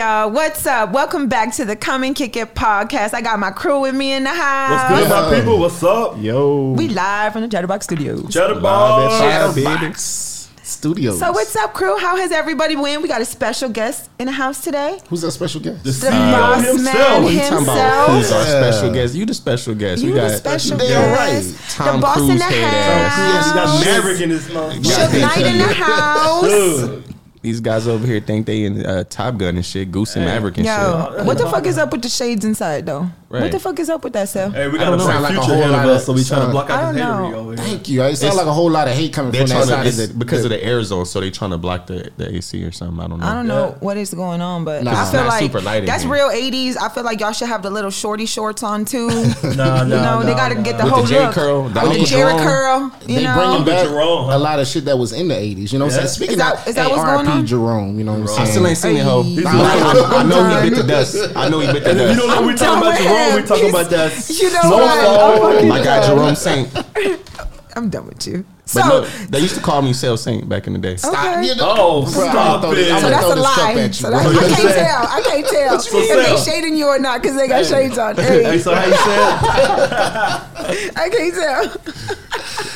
y'all? What's up? Welcome back to the Come and Kick It podcast. I got my crew with me in the house. What's good, my people? What's up? Yo. We live from the Chatterbox Studios. Chatterbox. Chatterbox Studios. So what's up, crew? How has everybody been? We got a special guest in the house today. Who's that special guest? The The CEO boss himself. man What you talking about? himself. Who's our special guest? You the special guest. You we got the special guest. right. Tom the boss in the head house. ass. We got Maverick in this motherfucker. Suge Knight in the house. Good. These guys over here think they in uh, Top Gun and shit, Goose and Maverick and Yo, what the fuck is up with the shades inside though? What the fuck is up with that, Seth? Hey, we I got a don't know. Sound like a whole ahead of lot us, so we trying to sound- block I out don't the know. hatery over here. Thank you. It sounds like a whole lot of hate coming from that side. it's because the, of the air zone, so they trying to block the, the AC or something. I don't know. I don't know what is going on, but Nah. I feel like super that's here. real '80s. I feel like y'all should have the little shorty shorts on too. No, you nah, know, they got to nah. get the With the whole J look curl, the with the Uncle Jerry Jerome. curl. You they know, bringing back Jerome, huh? a lot of shit that was in the 80s. You know what I'm saying? Speaking Is that- of is that what's going on? Jerome, you know what I'm I saying? still ain't seen it, ho. I, I- I know he bit the dust. I know he bit the And if you don't dust. know we talking about done Jerome, we with talking him. about that. You know Snowfall. what? I'm oh My oh guy. Jerome Saint. I'm done with you. But So, no, they used to call me Sale Saint back in the day. Okay. You know- Oh, Bro, stop gonna this- so that's a lie. you, So that's, I can't tell. I can't tell What you if they saying? shading you or not because they got shades on. Hey, Hey, so how you said? I can't tell.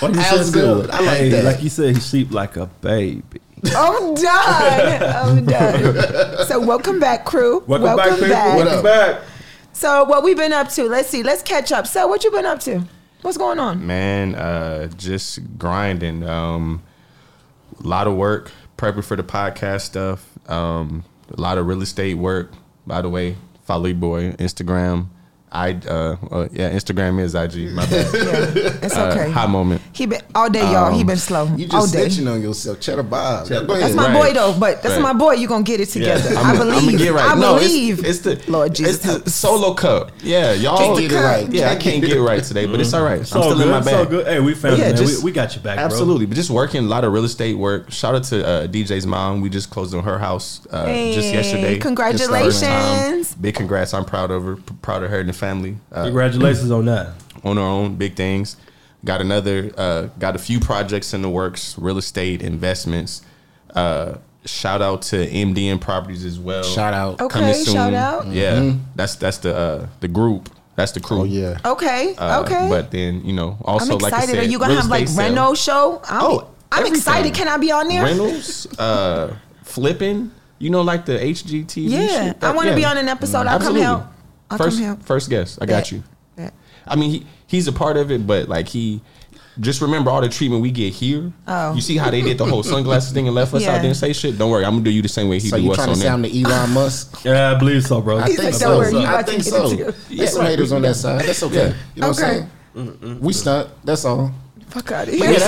What you That said was good. good. I like hey, that. Like you said, he sleep like a baby. I'm done. I'm done. So welcome back, crew. Welcome, back, people. back. What Welcome up? back. So what we've been up to? Let's see. Let's catch up. So what you been up to? What's going on? Man, uh, just grinding. Um, a lot of work, prepping for the podcast stuff. Um, a lot of real estate work. By the way, follow boy Instagram. I uh, uh yeah, Instagram is IG. My bad. Yeah, it's Uh, okay. high moment. He been all day, y'all. he been slow You all just day. snitching on yourself. Cheddar Bob. Cheddar- That's my Right. boy though, but that's Right. my boy. You gonna get it together. I I'm- believe. I'ma get right. I no, it's- believe. It's, the Lord Jesus. It's help the solo cup. Yeah, y'all Can't get it right. Yeah, I can't get it right today, but it's all right. It's I'm still good. in my It's all bag. good. Hey, we found Yeah, it, man. just- we, we got you back, bro. Absolutely, but just working a lot of real estate work. Shout out to uh, DJ's mom. We just closed on her house uh, just yesterday. congratulations. Just. Big congrats! I'm proud of her. Proud of her and the family. Uh, Congratulations on that. on our own, big things. Got another. Uh, got a few projects in the works. Real estate investments. Uh, shout out to MDN Properties as well. Shout out. Okay, Coming soon. shout out. Yeah, that's that's the uh, the group. That's the crew. Oh, yeah. Okay, Uh, okay. But then you know, I'm also like I excited. said, Are you gonna have like sale. Reno show? I'm, Oh, I'm everything. excited. Can I be on there? Reynolds, uh, flipping. You know, like the HGTV. Yeah, shit? I want to Yeah. be on an episode. I'll come Absolutely. Help. I'll first, come help. first guest. I got Bet. you. Bet. I mean, he, he's a part of it, but like he. Just remember all the treatment we get here. Oh. You see how they did the whole sunglasses thing and left us Yeah. out there and say shit. Don't worry, I'm gonna do you the same way he So do you us trying on to say I'm there. the Elon Musk? Yeah, I believe so, bro. I He's think like, so. don't worry, you I think so. it together. There's some haters on that side. That's okay. You know what I'm Okay. saying? We stunt. That's all. Fuck out of here. I'm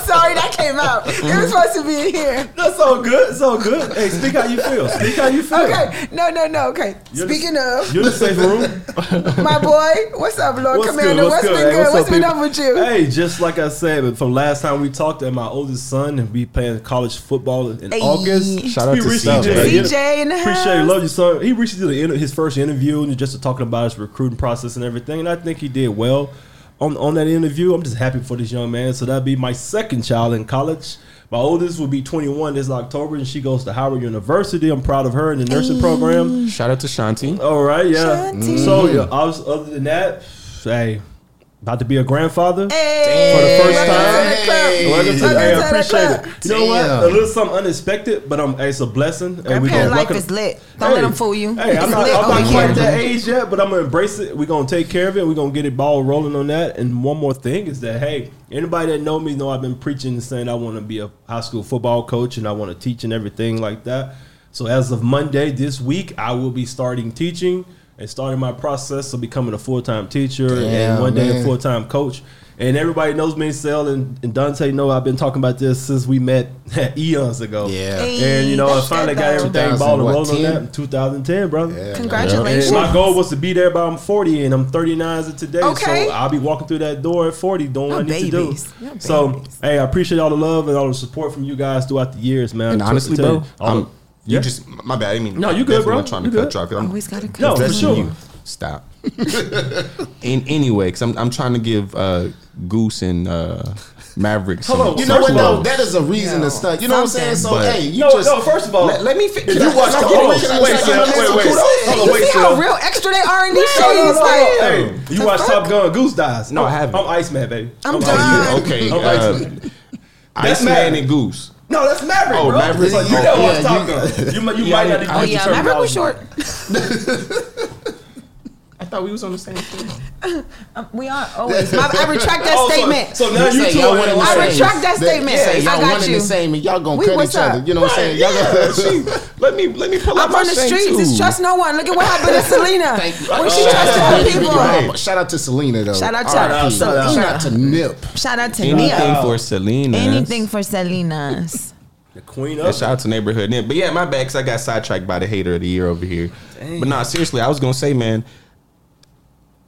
sorry that came out. It was supposed to be in here. That's all good. It's all good. Hey, speak how you feel. Speak how you feel. Okay. No, no, no. Okay. You're the- Speaking of, You're in the safe room. my boy, what's up, Lord What's Commander? good? What's What's been good? Hey, good? what's What's up, been people? up with you? Hey, just like I said, from last time we talked, and my oldest son and be playing college football in Hey. August. Shout out He to CJ. did an inter- CJ in the house. Appreciate it, love you, son. He recently did an inter- his first interview and just talking about his recruiting process and everything, and I think he did well on on that interview. I'm just happy for this young man. So that'd be my second child in college. My oldest will be 21 this October, and she goes to Howard University. I'm proud of her in the nursing program. Shout out to Shanti. All right, yeah. Shanti. So yeah, I was, other than that, hey, about to be a grandfather. Hey, For the first time. to the club. Welcome to, Welcome hey, I appreciate it. You know what? A little something unexpected, but um, it's a blessing. And we gonna life welcome- is lit. Don't let them fool you. Hey, I'm not, lit I'm not over quite here. that age yet, but I'm gonna embrace it. We're gonna take care of it. We're gonna get it ball rolling on that. And one more thing is that hey, anybody that know me know I've been preaching and saying I want to be a high school football coach and I want to teach and everything like that. So as of Monday this week, I will be starting teaching and starting my process of becoming a full time teacher and one day a full time coach. And everybody knows me, Sel and, and Dante know I've been talking about this since we met eons ago. Yeah. Hey, And you know, I finally got everything 2000 ball and what, rolling on that in 2010, brother. Yeah. Congratulations. And my goal was to be there by I'm 40 and I'm 39 as of today. Okay. So I'll be walking through that door at 40 doing what I need babies. to Y'all do. So, babies. hey, I appreciate all the love and all the support from you guys throughout the years, man. And honestly, to- bro, all- I'm, you Yeah. just my bad. I didn't mean No, you good, definitely bro. not trying You to cut good. you off, 'cause I'm Always gotta cut. No, for sure. you. Stop. In anyway, because I'm I'm trying to give uh, Goose and uh, Mavericks. Hold on, You know what? Slow. though? that is a reason to stunt. You know what I'm saying? So But- hey, you no, just no. First of all, Let, let me. Fi- if you watch the Can I hold on, get- wait, get Sam, my wait, wait, hold on, you wait, see how real extra they are in these No, no, shades? no, Like, no. Hey, you watch fuck? Top Gun, Goose dies. No, I I'm- haven't. I'm Iceman, baby. I'm Iceman. done. okay, I'm uh, Iceman. Iceman and Goose. No, that's Maverick, Oh, bro. Maverick? Like, you Oh, never watch yeah, Top you- Gun. You, might- you Yeah, might not I- even Oh get yeah, your Maverick was terminology. short. I thought we was on the same thing. Um, we are always. My, I retract that Oh, statement. So, now you say two are one in and the I retract that statement. Say I y'all got one and you. the same, and y'all gonna We- cut what's each other. You know what I'm saying? Y'all gonna. let me let me pull I'm up my the streets. too. It's trust no one. Look at what happened to Selena. Thank you. When she Shout trusted out her people. Right. Shout out to Selena though. Shout out to Shout out, shout out. Shout out to Nip. Shout out to Anything Nia. for Selena. Anything for Selena's. The queen Yeah, shout out to neighborhood. Nip. But yeah, my bad because I got sidetracked by the hater of the year over here. But nah, seriously, I was gonna say, man.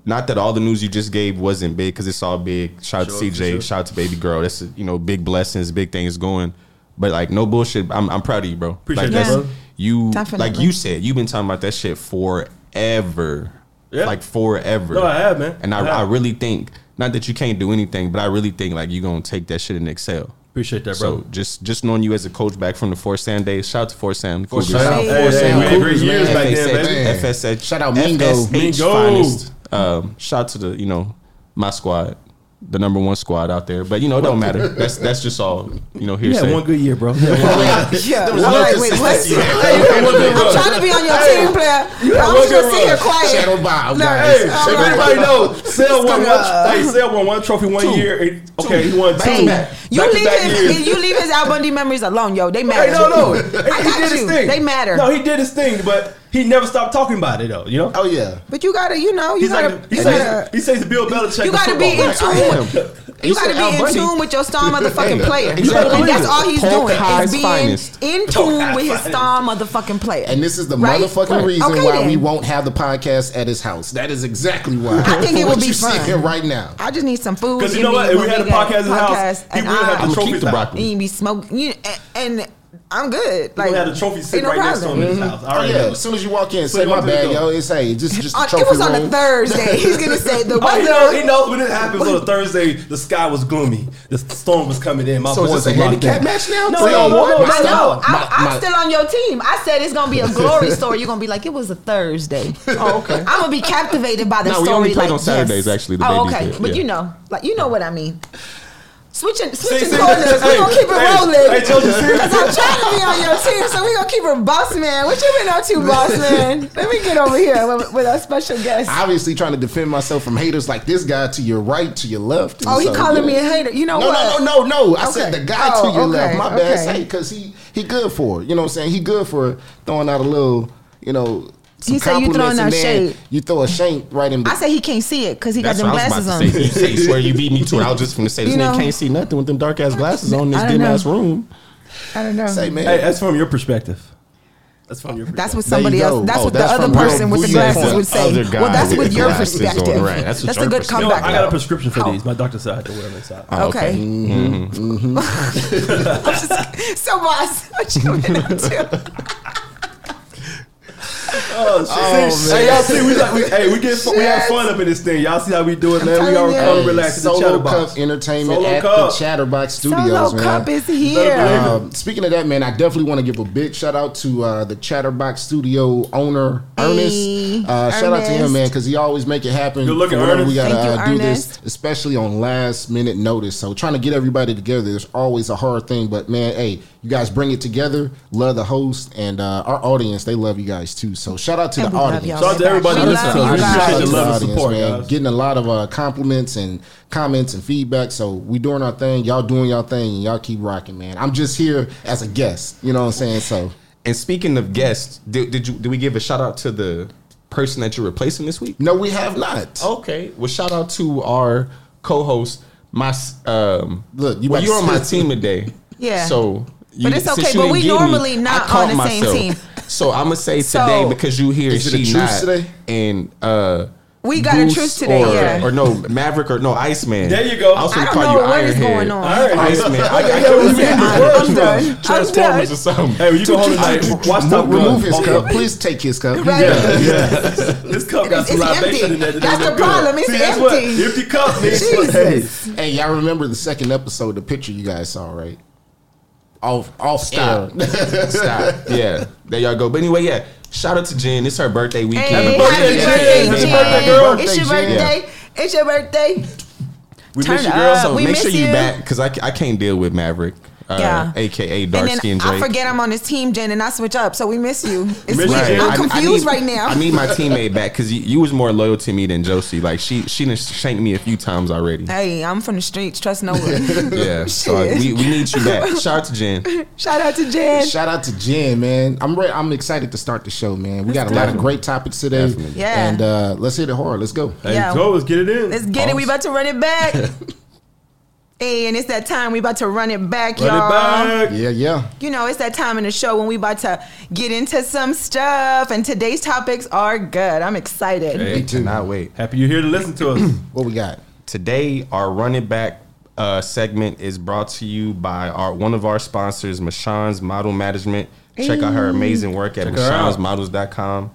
Not that all the news you just gave wasn't big because it's all big. Shout out Sure, to CJ. sure. Shout out to baby girl. That's you know big blessings, big things going. But like no bullshit. I'm I'm proud of you, bro. Appreciate like, that, that's- bro. You Definitely. like you said, you've been talking about that shit forever. Yeah. Like forever. No, I have, man. And I, I have. I really think not that you can't do anything, but I really think like you're gonna take that shit and excel. Appreciate that, bro. So just just knowing you as a coach back from the Fort Sam days, shout out to Fort Sam. Cougars. Shout out Hey, for hey, Sam we had great Cougars, years man. back then, FSH, baby. Man. FSH, Shout out Mingo. FSH Mingo. finest. Um, shout out to the you know my squad, the number one squad out there. But you know it don't matter. That's that's just all you know. You had Hearsay. one good year, bro. Yeah. There was I'm no like, wait, what? consistency. I'm trying to be on your team, player. I'm one just good gonna sit here run. quiet. Shadow Bob, No, guys. Hey, All if right. anybody knows, Sale won Let's go. one. Hey, Sale won one trophy one year. and- Okay, he won two. Hey, back- you leave back-to-back his, years. you leave his Al Bundy memories alone, yo. They matter. Hey, no, no. I He, he got did his thing. They matter. No, he did his thing, but he never stopped talking about it, though. You know. Oh yeah. But you gotta, you know, you He's gotta, like he you says gotta, he says Bill Belichick. you of gotta be football. in tune. You gotta be in tune with your star motherfucking player. Exactly. And that's all he's Polk doing High's is being finest. in tune with his star motherfucking player. And this is the Right? motherfucking Right. reason Okay, why then. we won't have the podcast at his house. That is exactly why. I think it would be you fun. here right now. I just need some food. Because you give know me what? If we one had a big podcast ass in the house, podcast, he and would have I- had the I'ma keep trophies the out. broccoli. You be smoking, you, and, and I'm good. We Like had the trophy sitting no right next to him problem. in his house. I Oh yeah. As soon as you walk in, say my up bad, yo. It's hey, just just On- a uh, trophy it was on a. Thursday. He's gonna say the Oh, he weather. knows, he knows when it happens on a Thursday. The sky was gloomy. The storm was coming in. My So is boys a are locked handicap in. match now? No, Three no, on no, no, I no, know. no. I, My- I'm still on your team. I said it's gonna be a glory story. You're gonna be like, it was a Thursday. Oh, okay. I'm gonna be captivated by the No, we story. only played like, on Saturdays, yes. actually, the oh, okay. But you know, like you know what I mean. Switching, switching see, corners. hey, We're gonna keep it hey, rolling. hey, I'm trying to be on your team, so we're gonna keep it boss man. What you been up to, boss man? Let me get over here with, with our special guest. Obviously trying to defend myself from haters like this guy to your right, to your left. Oh, he So, calling yeah. me a hater. You know No, what? no, no, no, no. I said the guy Oh, to your okay, left. My bad. okay. Say because he he good for it. You know what I'm saying? He good for throwing out a little, you know. Some He said you compliments throwing and out shade. You throw a shade right in. My I said he can't see it because he got That's them what I was glasses about on. to say. You say, you swear you beat me to it. I was just going to say, this You nigga know- can't see nothing with them dark ass glasses on in this dim know. ass room. I don't know. say man. Hey, that's from your perspective. That's from your. That's what somebody else. That's Oh, what that's the other person with the glasses point. would say. Well, that's guy with with your glasses on, perspective. right. That's what That's a good perspective. You know, comeback. I got a prescription for Oh. these. My doctor said I had to wear them inside. Oh, Okay. Mm-hmm. So, boss, what you been up to? Oh, shit. See, Hey, y'all see, we like, we, hey, we get fun, we have fun up in this thing. Y'all see how we do it, man. We telling are you. come Hey, relax in the Solo chatterbox. Cup Entertainment Solo at Cup. the Chatterbox Studios, Solo man. Cup is here. believe. Um, speaking of that, man, I definitely want to give a big shout out to uh, the Chatterbox Studio owner Ernest. Hey, uh, shout out to him, man, because he always make it happen. Good looking, for whenever We Ernest. gotta Thank you, uh, do Ernest. this, especially on last minute notice. So trying to get everybody together is always a hard thing. But man, hey, you guys bring it together. Love the host and uh, our audience. They love you guys too. So shout out to And the audience. y'all Shout out to everybody We listening. love We appreciate the Shout out to love the and support, audience, man. guys. Getting a lot of uh, compliments and comments and feedback. So we doing our thing. Y'all doing y'all thing. And y'all keep rocking, man. I'm just here as a guest. You know what I'm saying? So And speaking of guests, did, did you did we give a shout out to the person that you're replacing this week? no, we have not. Okay. Well, shout out to our co-host. My um, Look, you well, you're on my team today. Yeah. So, you, But it's okay, but we get me, normally not on the same team. So I'm gonna say So- today because you here, Is it a she truce not, today? and uh, We got a Goose truce today, or, yeah. or no Maverick or no Iceman. There you go. I was I gonna don't call know you what is Ironhead. going on. Ironhead. Iceman. I, I hell can't is remember that? the words I'm from done. I'm Transformers done. or something. Hey, you can hold it watch Top Gun. Remove his cup. Please take his cup. Right. This cup got some libation empty. in there. That's the problem. It's See, that's what empty. empty cup means. Hey, Jesus. Hey, y'all remember the second episode, the picture you guys saw, right? Off, off Stop. air. Stop. Yeah. There y'all go. But anyway, yeah. Shout out to Jen. It's her birthday weekend. Hey, birthday, happy Jen. birthday, Happy birthday, girl. It's your Birthday, Jen. It's your birthday. We Turn miss you, up. girl. So we make sure you, you. back because I, I can't deal with Maverick. Uh, Yeah. AKA dark and skin then Drake. I forget I'm on this team, Jen, and I switch up. So we miss you. It's Miss you, weird. Jen. I'm I- I confused need- right now. I need my teammate back because you, you was more loyal to me than Josie. Like she she done shanked me a few times already. hey, I'm from the streets. Trust no one. Yeah, so I- we, we need you back. Shout out to Jen. Shout out to Jen. Shout out to Jen, man. I'm re- I'm excited to start the show, man. We got a lot of great topics today. Definitely. Yeah. And uh, let's hit it hard. Let's go. Hey, Yeah. go. Let's get it in. Let's get it. We about to run it back. hey, and it's that time. We about to run it back, Run y'all. it back. Yeah, yeah. You know, it's that time in the show when we about to get into some stuff. And today's topics are good. I'm excited. Hey. Me too. Cannot wait. Happy you're here to listen to us. What we got? Today, our running back uh, segment is brought to you by our one of our sponsors, Mashan's Model Management. Check out her amazing work at Check her out. Mashawn'sModels.com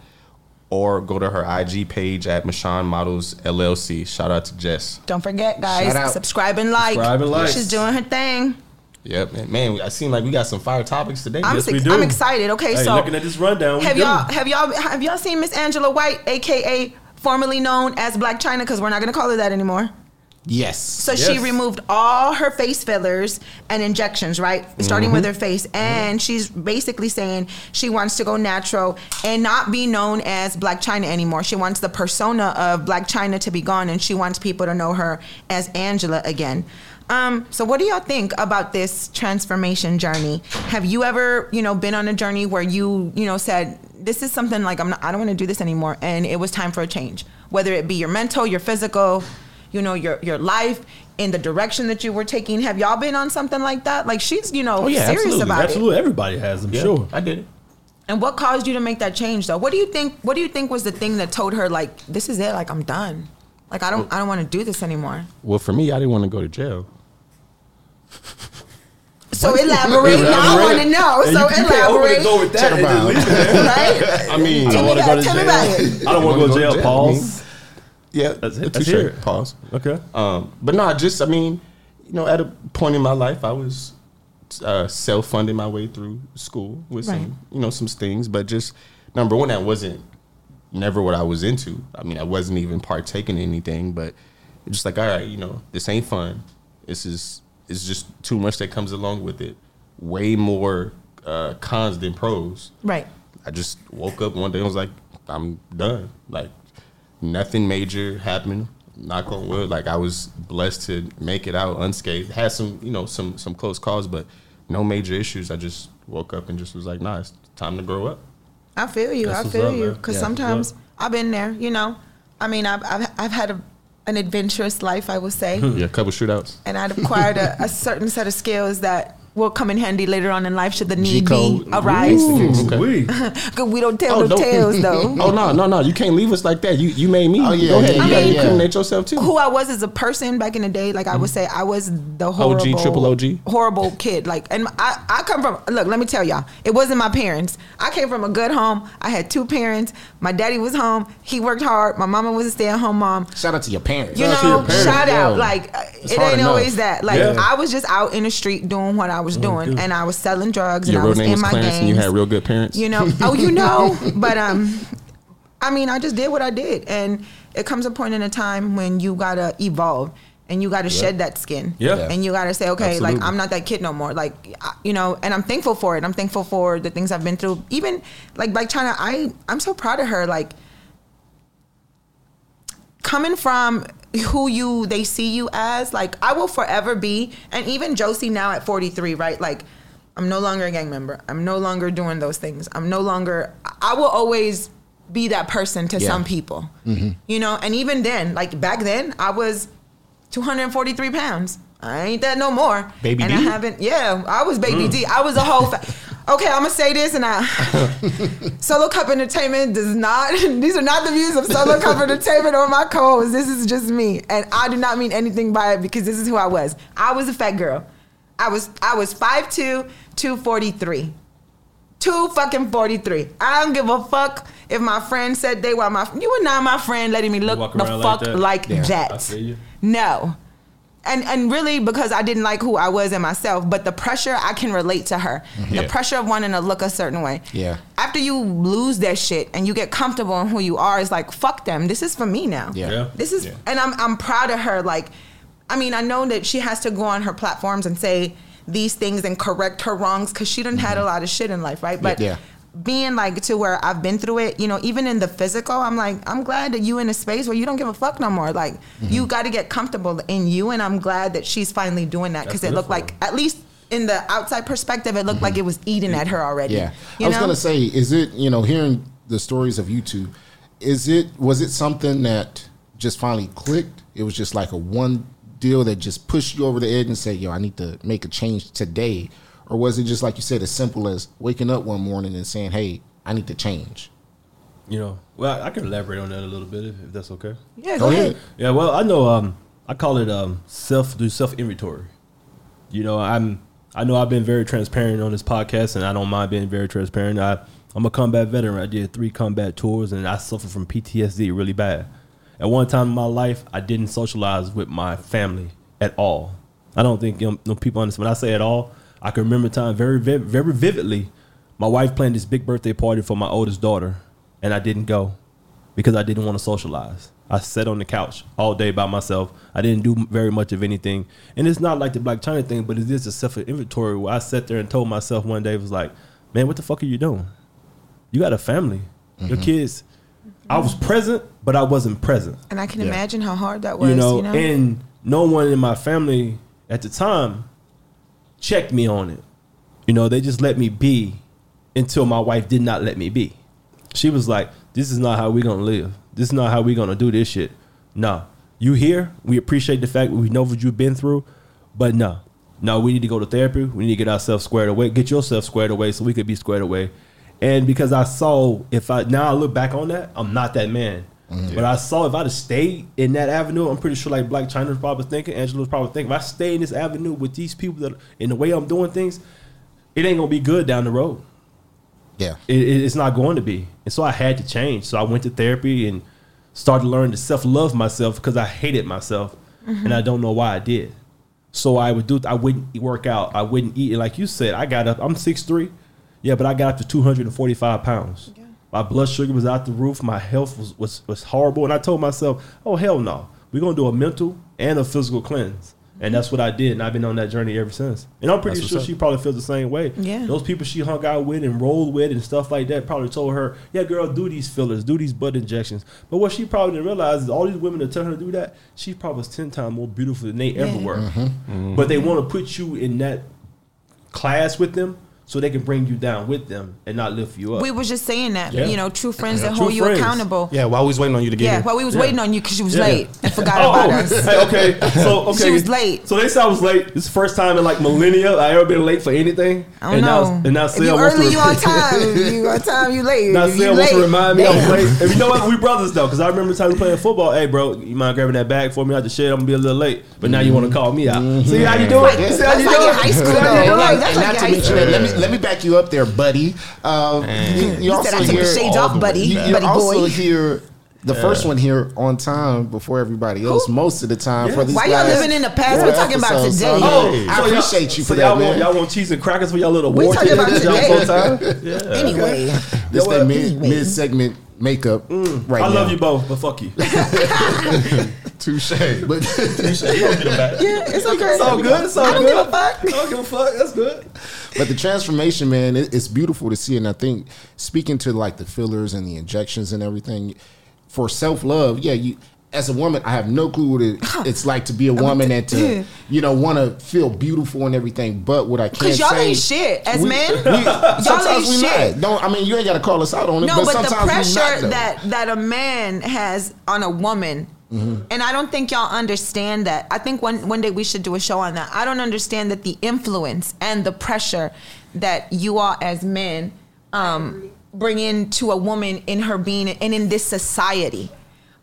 or go to her IG page at Mashawn Models LLC. Shout out to Jess. Don't forget, guys, subscribe and like. Subscribe and like. She's doing her thing. Yep, man, man I seem like we got some fire topics today. I'm, Yes, we ex- do. I'm excited. Okay, Hey, so looking at this rundown, have do. y'all have y'all have y'all seen Miss Angela White, aka formerly known as Blac Chyna, because we're not gonna call her that anymore. Yes. So she removed all her face fillers and injections, right? Starting with her face. And she's basically saying she wants to go natural and not be known as Blac Chyna anymore. She wants the persona of Blac Chyna to be gone and she wants people to know her as Angela again. Um, so what do y'all think about this transformation journey? Have you ever, you know, been on a journey where you, you know, said, this is something like I'm not, I don't want to do this anymore and it was time for a change. Whether it be your mental, your physical, you know your your life in the direction that you were taking have y'all been on something like that like she's you know Oh, yeah, serious absolutely. about it Absolutely, everybody has. I'm Yeah, sure. I did it. and what caused you to make that change though what do you think what do you think was the thing that told her like this is it like i'm done like i don't i don't want to do this anymore Well, for me, I didn't want to go to jail. so elaborate now i want to know And so you, you can't open elaborate door with that Check and them just out. leave it there. right I mean, tell me, wanna go to jail. I don't want to go to jail. Pause. Yeah, That's it. touche. Let's it. Pause. Okay. Um, but no, just I mean, you know, at a point in my life, I was uh, self-funding my way through school with Right. some, you know, some things. But just number one, that wasn't never what I was into. I mean, I wasn't even partaking in anything. But it's just like, all right, you know, this ain't fun. This is it's just too much that comes along with it. Way more uh, cons than pros. right I just woke up one day and was like, I'm done. Like nothing major happened. Knock on wood. Like I was blessed to make it out unscathed. Had some, you know, some some close calls, but no major issues. I just woke up and just was like, nah, it's time to grow up. i feel you That's i feel up, you because Yeah, sometimes i've been there you know i mean i've i've, I've had a, an adventurous life i would say Yeah, a couple shootouts. and I'd acquired a, a certain set of skills that will come in handy later on in life should the need be G-code. arise. Okay. We. We don't tell Oh, no don't- tales though. Oh no, no, no! You can't leave us like that. You you made me. Oh, yeah, Go ahead. yeah, you gotta yeah, yeah. incriminate yourself too. Who I was as a person back in the day, like I would say, I was the horrible, triple OG? horrible kid. Like, and I, I come from. Look, let me tell y'all, it wasn't my parents. I came from a good home. I had two parents. My daddy was home. He worked hard. My mama was a stay-at-home mom. Shout out to your parents. You Shout out to know, your parents, shout out. yo. Like uh, It's it ain't enough. always that. Like Yeah. I was just out in the street doing what I was doing, good. and I was selling drugs, Your and I was name in was my Clarence, games. and you had real good parents. You know, oh, you know, but um, I mean, I just did what I did, and it comes a point in a time when you gotta evolve. And you got to shed that skin. Yeah. And you got to say, okay, like I'm not that kid no more. Like, you know, and I'm thankful for it. I'm thankful for the things I've been through. Even like like Chyna, I I'm so proud of her. Like coming from who you they see you as like i will forever be and even josie now at 43 right? Like i'm no longer a gang member. I'm no longer doing those things. I'm no longer i will always be that person to Yeah. some people. Mm-hmm. You know and even then like back then i was 243 pounds. I ain't that no more. Baby and D? i haven't yeah i was baby mm. d. I was a whole fa- Okay, I'm gonna say this, and I Solo Cup Entertainment does not. These are not the views of Solo Cup Entertainment or my co-hosts. This is just me, and I do not mean anything by it because this is who I was. I was a fat girl. I was I was 5'2", 243. Two fucking 43. I don't give a fuck if my friend said they were my You were not my friend letting me look the fuck like like that? that. I feel you. No. And and really because I didn't like who I was in myself, but the pressure I can relate to her. Mm-hmm. The Yeah. pressure of wanting to look a certain way. Yeah. After you lose that shit and you get comfortable in who you are, it's like fuck them. This is for me now. Yeah. Yeah. This is Yeah. and I'm I'm proud of her. Like, I mean, I know that she has to go on her platforms and say these things and correct her wrongs because she done had mm-hmm. a lot of shit in life, right? But Yeah. Being like to where I've been through it, you know, even in the physical, I'm like, I'm glad that you in a space where you don't give a fuck no more. Like, Mm-hmm. you got to get comfortable in you, and I'm glad that she's finally doing that because it looked like, at least in the outside perspective, it looked like it was eating at her already. Mm-hmm. Yeah, you I was know? gonna say, is it you know hearing the stories of you two, is it was it something that just finally clicked? It was just like a one deal that just pushed you over the edge and said, "Yo, I need to make a change today," or was it just like you said, as simple as waking up one morning and saying, "Hey, I need to change." You know, well, I can elaborate on that a little bit if, if that's okay. yeah, go, ahead. Yeah, well, I know. Um, I call it um self do self inventory. You know, I'm. I know I've been very transparent on this podcast, and I don't mind being very transparent. I I'm a combat veteran. I did three combat tours, and I suffer from PTSD really bad. At one time in my life, I didn't socialize with my family at all. I don't think you know, you know, people understand. When I say at all, I can remember time very, very vividly. My wife planned this big birthday party for my oldest daughter, and I didn't go because I didn't want to socialize. I sat on the couch all day by myself. I didn't do very much of anything. And it's not like the Blac Chyna thing, but it is a self inventory where I sat there and told myself one day, was like, man, what the fuck are you doing? You got a family. Your mm-hmm. kids. I was present, but I wasn't present. And I can Yeah. imagine how hard that was. You know, you know? and no one in my family at the time checked me on it. You know, they just let me be until my wife did not let me be. She was like, "This is not how we're gonna live. This is not how we're gonna do this shit." No, you here? We appreciate the fact we know what you've been through, but no, no, we need to go to therapy. We need to get ourselves squared away. Get yourself squared away so we could be squared away. And because I saw, if I now I look back on that, I'm not that man. Mm-hmm. But I saw if I'd have stayed in that avenue, I'm pretty sure like Blac Chyna was probably thinking, Angela was probably thinking, if I stay in this avenue with these people that in the way I'm doing things, it ain't gonna be good down the road. Yeah, It, it- it's not going to be. And so I had to change. So I went to therapy and started learning to self love myself because I hated myself mm-hmm. and I don't know why I did. So I would do. I wouldn't work out. I wouldn't eat. And like you said, I got up. I'm 6'3". Yeah, but I got up to 245 pounds. My blood sugar was out the roof. My health was, was, was horrible. And I told myself, oh, hell no. We're going to do a mental and a physical cleanse. And that's what I did. And I've been on that journey ever since. And I'm pretty That's sure she up. probably feels the same way. Yeah. Those people she hung out with and rolled with and stuff like that probably told her, yeah, girl, do these fillers, do these butt injections. But what she probably didn't realize is all these women that tell her to do that, she probably was 10 times more beautiful than they ever were. Mm-hmm. But they want to put you in that class with them so they can bring you down with them and not lift you up. we was just saying that, Yeah. you know, true friends that True hold you accountable. Yeah, while we was waiting on you to get Yeah, here. while we was Yeah. waiting on you because she was Yeah. late and forgot Oh, about oh, us. hey, okay. So okay, She was late. So they said I was late. This is the first time in like millennia I ever been late for anything. I don't and know. Now, and now if Sil you wants to early, you on time. If you on time, you late. Now If you Sil wants to remind me I was late. And you know what? We brothers though, because I remember the time we playing football. Hey, bro, you mind grabbing that bag for me out just shed? I'm gonna be a little late. But now you want to mm-hmm. call me out. See how you mm-hmm. doing? See how you doing? high school, how you doing? That's like not to high mention that, let me back you up there, buddy. Um, you, you also said hear the shades off, buddy. You, you buddy also boy. hear the first one here on time before everybody else. Most of the time for these. Why y'all living in the past? We're talking about today. So, Oh, I so y'all- appreciate you so for y'all that, want, man. y'all want cheese and crackers for y'all little We war talking about tickets y'all today. full time? Yeah. Anyway, This Yeah, that mid mid segment makeup right I now. love you both, but fuck you. Touche. But Touché. yeah, it's okay. It's all good. It's all I don't good. give a fuck. I don't give a fuck. That's good. But the transformation, man, it, it's beautiful to see. And I think speaking to like the fillers and the injections and everything, for self love, yeah, you as a woman, I have no clue what it, it's like to be a woman and to you know want to feel beautiful and everything. But what I can't Because y'all say, ain't shit as we- men. we- y'all sometimes ain't we shit. not. Don't I mean you ain't got to call us out on it. No, but, but, the not, pressure though. that that a man has on a woman And I don't think y'all understand that. I think one one day we should do a show on that. I don't understand that the influence and the pressure that you all as men um, bring into a woman in her being and in this society.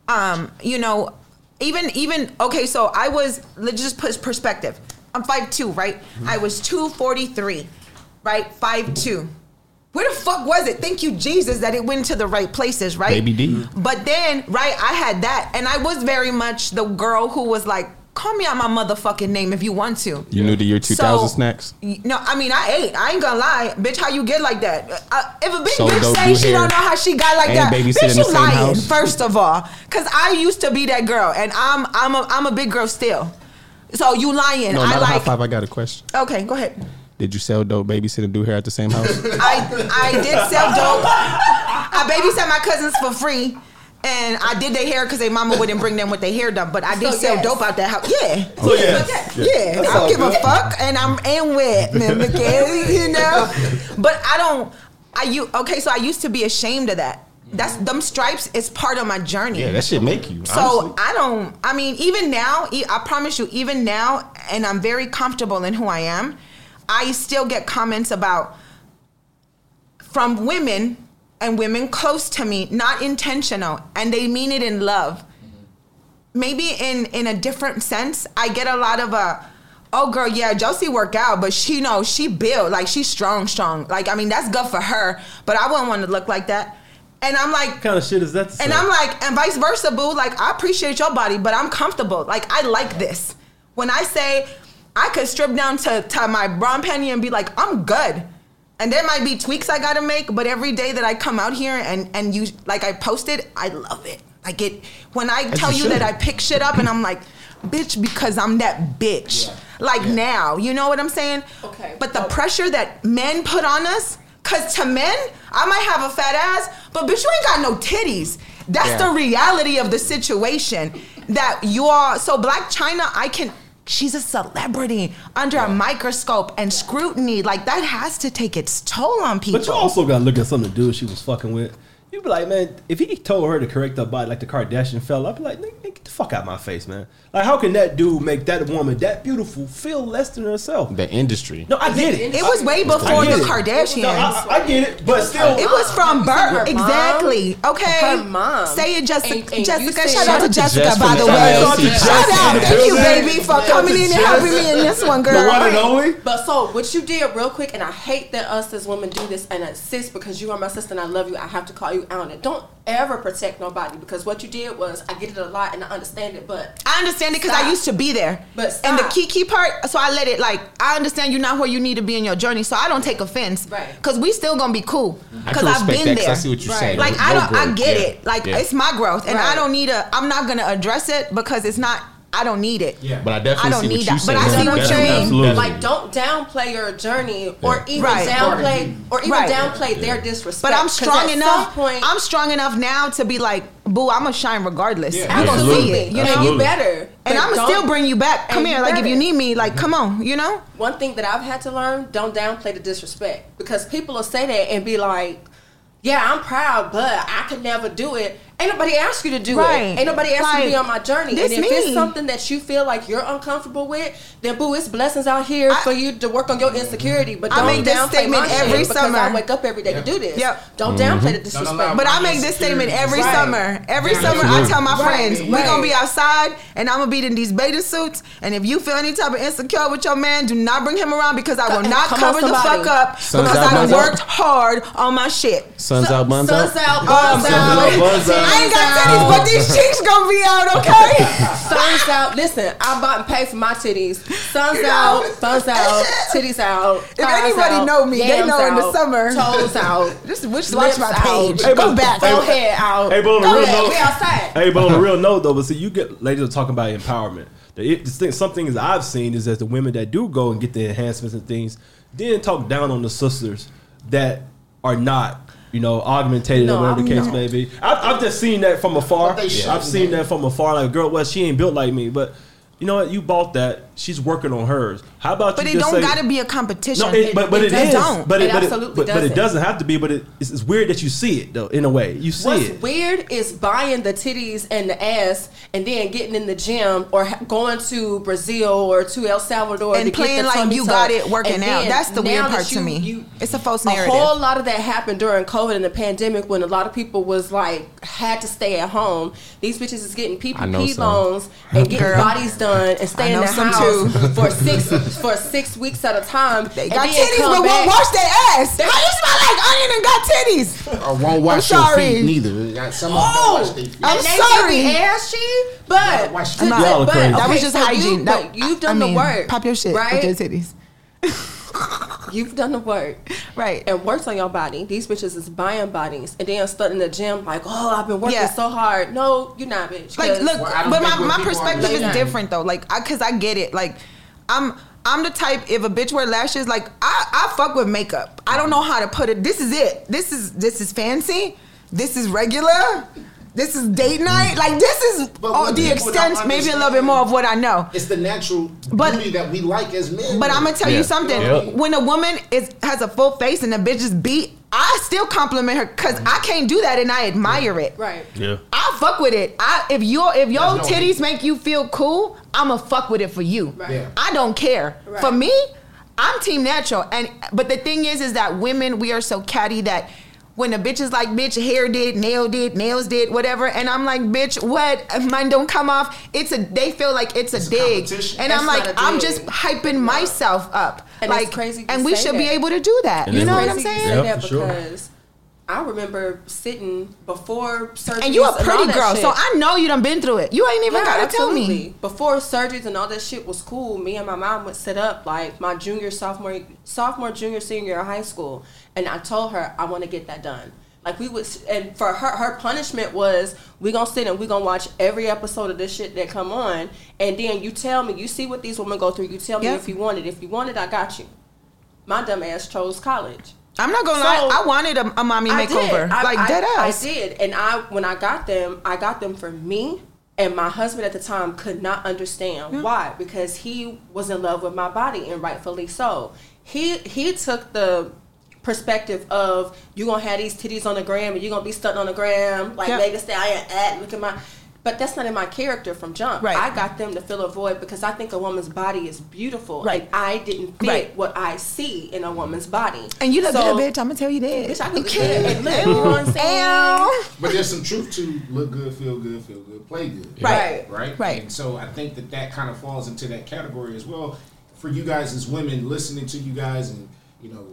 Um, you know, even even okay, so I was let's just put perspective. I'm 5'2", right? I was 243, right? 5'2". Where the fuck was it? Thank you, Jesus, that it went to the right places, right? Baby D. But then, right, I had that, and I was very much the girl who was like, "Call me out my motherfucking name if you want to." You knew the year 2000 So- snacks? No, I mean I ate. I ain't gonna lie, bitch. How you get like that? Uh, if a big So bitch say she hair don't know how she got like that, bitch, you lying. house? First of all, because I used to be that girl, and I'm I'm a I'm a big girl still. So you lying? No, I not a high five. I got a question. Okay, go ahead. Did you sell dope, babysit, and do hair at the same house? I I did sell dope. I babysat my cousins for free. And I did their hair because their mama wouldn't bring them with their hair done. But I did So, sell yes. dope out that house. Yeah. So yeah, Yeah, I don't give a fuck, and I'm in wet, man, because you know. But I don't. I you okay? So I used to be ashamed of that. That's them stripes is part of my journey. yeah, that shit make you. So honestly. I don't. I mean, even now, e- I promise you, even now, and I'm very comfortable in who I am. I still get comments about from women and women close to me, not intentional, and they mean it in love. Maybe in in a different sense, I get a lot of a. Oh girl, yeah, Josie work out, but she knows she built like she's strong, strong. Like I mean, that's good for her, but I wouldn't want to look like that. And I'm like, what kind of shit is that? and? I'm like, and vice versa, boo. Like, I appreciate your body, but I'm comfortable. Like, I like this. When I say I could strip down to, to my bra and panty and be like, I'm good. And there might be tweaks I gotta make, but every day that I come out here and and you like I posted, I love it. Like it when I tell you you that. I pick shit up and I'm like, bitch, because I'm that bitch. Like now, you know what I'm saying? Okay. But the pressure that men put on us, cause to men, I might have a fat ass, but bitch, you ain't got no titties. That's Yeah. the reality of the situation. That you are so Blac Chyna, I can she's a celebrity under a microscope and scrutiny. Like that has to take its toll on people. But you also got to look at some of the dudes she was fucking with. You'd be like, man, if he told her to correct her body like the Kardashian fell, I'd be like, nigga, get the fuck out of my face, man. Like, how can that dude make that woman that beautiful feel less than herself? the industry. No, I get it. it was way before the it. Kardashians. No, I, I get it, but still, It was from birth. Exactly. Okay. Her mom. Say it, Jessica. And- and Jessica, said- shout out to Shout Jessica, Jess by the the way. Shout out to Jess Shout out. Thank you, baby, for Shout coming in and Jess. helping me in this one, girl. the girl. one and only. But so what you did real quick, and I hate that us as women do this, and insist because you are my sister and I love you, I have to call you out on it. Don't ever protect nobody because what you did was I get it a lot and I understand it, but I understand it because I used to be there. But and the stop. key key part, so I let it like I understand you're not where you need to be in your journey, so I don't take offense. Right. Because we still gonna be cool. Because I've been that 'cause there. I see what you're Right. saying. Like No I don't, I get Yeah. it. Like Yeah. it's my growth, and I don't need a. I'm not gonna address it because it's not. I don't need it. Yeah. But I definitely I don't see what need you that, but saying. I see what you Definitely, mean. absolutely. like don't downplay your journey or even Right. downplay or even Right. downplay their disrespect. But I'm strong enough. Point, I'm strong enough now to be like, boo, I'm gonna shine regardless. Yeah. You gonna see absolutely, it, you and know. you better. And I'm gonna still bring you back. Come here, like if you need me, like mm-hmm. come on, you know. One thing that I've had to learn: don't downplay the disrespect because people will say that and be like, "Yeah, I'm proud, but I could never do it." Ain't nobody asked you to do Right. it. Ain't nobody asked you to be on my journey. and if me. it's something that you feel like you're uncomfortable with, then boo, it's blessings out here I- for you to work on your insecurity. But I don't make this statement every summer. I wake up every day to do this. Yep. Don't Mm-hmm. downplay the disrespect. But I make this statement every Right. summer. Every Yeah, summer, I tell my Right, friends, we're gonna be outside, and I'm gonna be in these bathing suits. And if you feel any type of insecure with your man, do not bring him around because I will not come cover the fuck up Sun's because out, I buns out. worked hard on my shit. Suns out, buns out. Suns out, Um, buns out. Buns out. I ain't got titties, but these cheeks gonna be out, okay? Suns out. Listen, I bought and paid for my titties. Suns out, thumbs out, titties out. If anybody out, know me, they yams know in the summer. Toes out. Just, just watch my out. page. Hey, Go but- back. hey, Forehead out. Hey, but on a Go real note- we outside. Hey, but on a real note though, but see, you get ladies are talking about empowerment. The, it, the thing, some things I've seen is that the women that do go and get the enhancements and things, then talk down on the sisters that are not, you know, augmentated No, or whatever the I'm case not. may be. I've, I've just seen that from afar. I've seen that from afar. Like, girl, well, she ain't built like me, but you know what? You bought that. She's working on hers. How about But you But it just don't say, gotta be a competition. No, it, but but it it is. don't. But it, It but, it, absolutely but, but it doesn't. doesn't have to be. But it, it's, it's weird that you see it though. In a way, you see What's it. weird is buying the titties and the ass and then getting in the gym or going to Brazil or to El Salvador and to playing get the like you tuck. got it working And out. then That's the weird that part to me. you- it's a false narrative. a whole lot of that happened during COVID and the pandemic when a lot of people was like had to stay at home. These bitches is getting PPP loans and getting Girl. bodies done and staying in the some house for six for six weeks at a time. They got titties, but back. won't wash their ass. How you smell like onion and got titties? Or won't wash I'm your feet neither. Some of them don't Oh, wash their feet. I'm and they sorry. Be ashy, but Watch to- the- Y'all are but- crazy. that was just so You, hygiene. but That- you've done I mean, the work. Pop your shit right? with your titties. You've done the work. Right. And worked on your body. These bitches is buying bodies and then stuck in the gym like, oh, I've been working Yeah. so hard. No, you're not, bitch. Like, look Well, but my, my perspective is different though like I because i get it like i'm i'm the type if a bitch wear lashes like i i fuck with makeup i don't know how to put it this is it this is this is fancy this is regular this is date night mm. like this is all the extent maybe a little bit more of what i know It's the natural But- beauty that we like as men. but I'm gonna tell Yeah. you something. Yep. When a woman is has a full face and the bitch is beat, I still compliment her because I can't do that and I admire it. right. Yeah. I fuck with it. I if your if your There's no titties hate. make you feel cool, I'ma fuck with it for you. Right. Yeah. I don't care. Right. For me, I'm team natural. And but the thing is, is that women we are so catty that when a bitch is like, bitch, hair did, nail did, nails did, whatever, and I'm like, bitch, what? Mine don't come off. It's a. They feel like it's a It's a dig, competition. and That's I'm like, not a I'm just hyping myself up. And it's like, crazy to and we say should be able to do that. And You it's know what I'm saying? say Yeah, that for sure. because I remember sitting before surgery. And you a pretty girl, so I know you done been through it. You ain't even Yeah, gotta tell me. Before surgeries and all that shit was cool, me and my mom would sit up like my junior, sophomore, sophomore, junior, senior year of high school, and I told her I want to get that done. Like we would, and for her, her punishment was we gonna sit and we gonna watch every episode of this shit that come on, and then you tell me, you see what these women go through. You tell me Yeah. if you want it. If you want it, I got you. My dumb ass chose college. I'm not gonna So- lie. I wanted a, a mommy I makeover. I, like I, dead I did, and I when I got them, I got them for me. And my husband at the time could not understand why, because he was in love with my body, and rightfully so. He he took the perspective of you're gonna have these titties on the gram, and you're gonna be stunting on the gram like Yeah. Megan Stallion at look at my. But that's not in my character from jump. Right. I got them to fill a void because I think a woman's body is beautiful, Right. and I didn't fit Right. what I see in a woman's body. And you look So- good, bitch. I'm gonna tell you that. Bitch, I you look good. And look, you know what I'm saying? But there's some truth to look good, feel good, feel good, play good. Right. Right. Right. And so I think that that kind of falls into that category as well. For you guys as women, listening to you guys, and you know,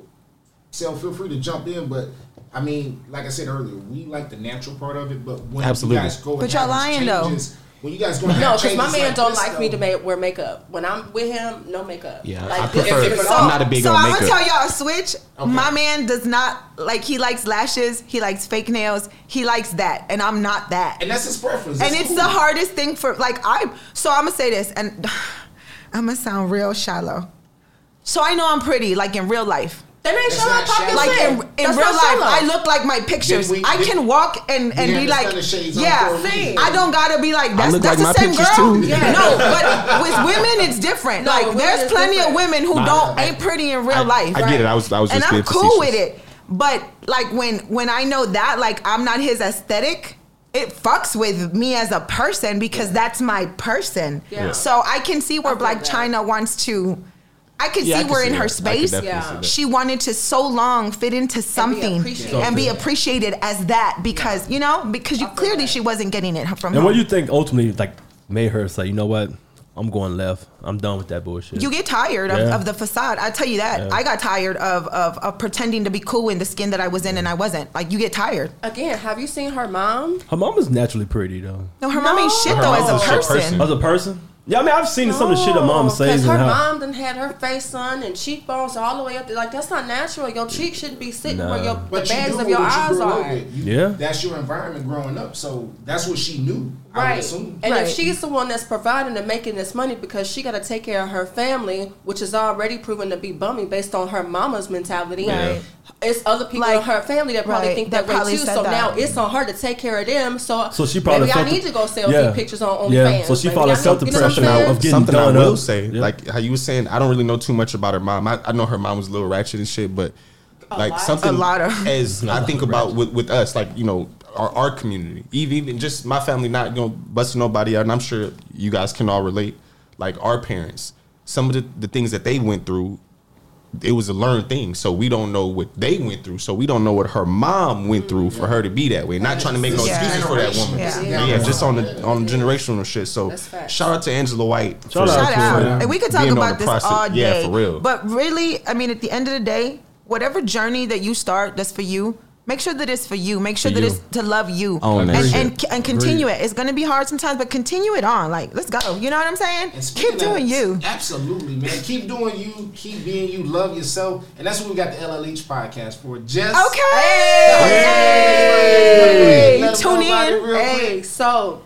Sel, feel free to jump in. But I mean, like I said earlier, we like the natural part of it. But when Absolutely. you guys go, and But y'all have these lying, though. changes, When you guys go, No, because my man like don't this, like me to make, wear makeup. When I'm with him, no makeup. Yeah, Like, I prefer. is- if- I'm not a big so on I'm gonna tell y'all a switch. Okay. My man does not like. He likes lashes. He likes fake nails. He likes that, and I'm not that. and that's his preference. and That's it's cool. the hardest thing for like I. So I'm gonna say this, and I'm gonna sound real shallow. So I know I'm pretty, like in real life. That ain't That's showing not. Like in, in real life, shallow. I look like my pictures. We- I can walk and, and be like, understand the shades on yeah. for a. I don't gotta be like that's, that's like the same girl. too. Yeah. No, but with women it's different. No, like there's women it's plenty of women who Nah, don't I- ain't pretty in real I, life. I get it. I was. I was and just I'm being cool with it. But like when when I know that like I'm not his aesthetic, it fucks with me as a person because that's my person. Yeah. So I can see where I feel Black that. China wants to. I could Yeah, I see can where see in that. her I space Yeah. she wanted to so long fit into something appreciated. and be appreciated as that because you know because you clearly that. she wasn't getting it from And home. what do you think ultimately like made her say, you know what, I'm going left. I'm done with that bullshit. You get tired of, Yeah. of the facade. I tell you that. Yeah. I got tired of, of of pretending to be cool in the skin that I was in and I wasn't. Like you get tired. Again, have you seen her mom? her mom is naturally pretty though. No, her mom ain't shit Her though as a a person. person. As a person, yeah, I mean I've seen some of the shit oh, her mom says Because her and how. mom done had her face on and cheekbones all the way up there. Like that's not natural. Your cheek shouldn't be sitting Nah. where your the But you bags of your what you eyes are. with. You- Yeah. That's your environment growing up. So that's what she knew. I would Right. And Right. if she's the one that's providing and making this money because she got to take care of her family, which is already proven to be bummy based on her mama's mentality. Right. It's other people Like- in her family that probably right, think that that, way too. So that. now it's on her to take care of them. So, So she probably maybe I need to go sell Yeah. pictures on OnlyFans. Yeah, so she Maybe probably I felt the need- you know what pressure now of getting Something I will up. say, Yeah. like how you were saying, I don't really know too much about her mom. I, I know her mom was a little ratchet and shit, but like lot. something A lot of- as I think about with, with us, like you know, our, our community, even even just my family, not you know busting nobody out, and I'm sure you guys can all relate. Like our parents, some of the, the things that they went through, it was a learned thing. So we don't know what they went through. So we don't know what her mom went through for her to be that way. Not trying to make no Yeah. excuses for that woman. Yeah. Yeah, yeah, just on the on the generational shit. So shout out to Angela White. Shout for- out Shout to out. her. And we could talk about this process- all yeah, day. for real. But really, I mean, at the end of the day, whatever journey that you start that's for you, make sure that it's for you. Make sure For that you. it's to love you. Own and, shit. and, and continue it. It's going to be hard sometimes, but continue it on. Like, let's go. You know what I'm saying? Keep doing of- you. Absolutely, man. Keep doing you. Keep being you. Love yourself. And that's what we got the LLH podcast for. Just Okay. Let 'em Tune know about it in. Hey, so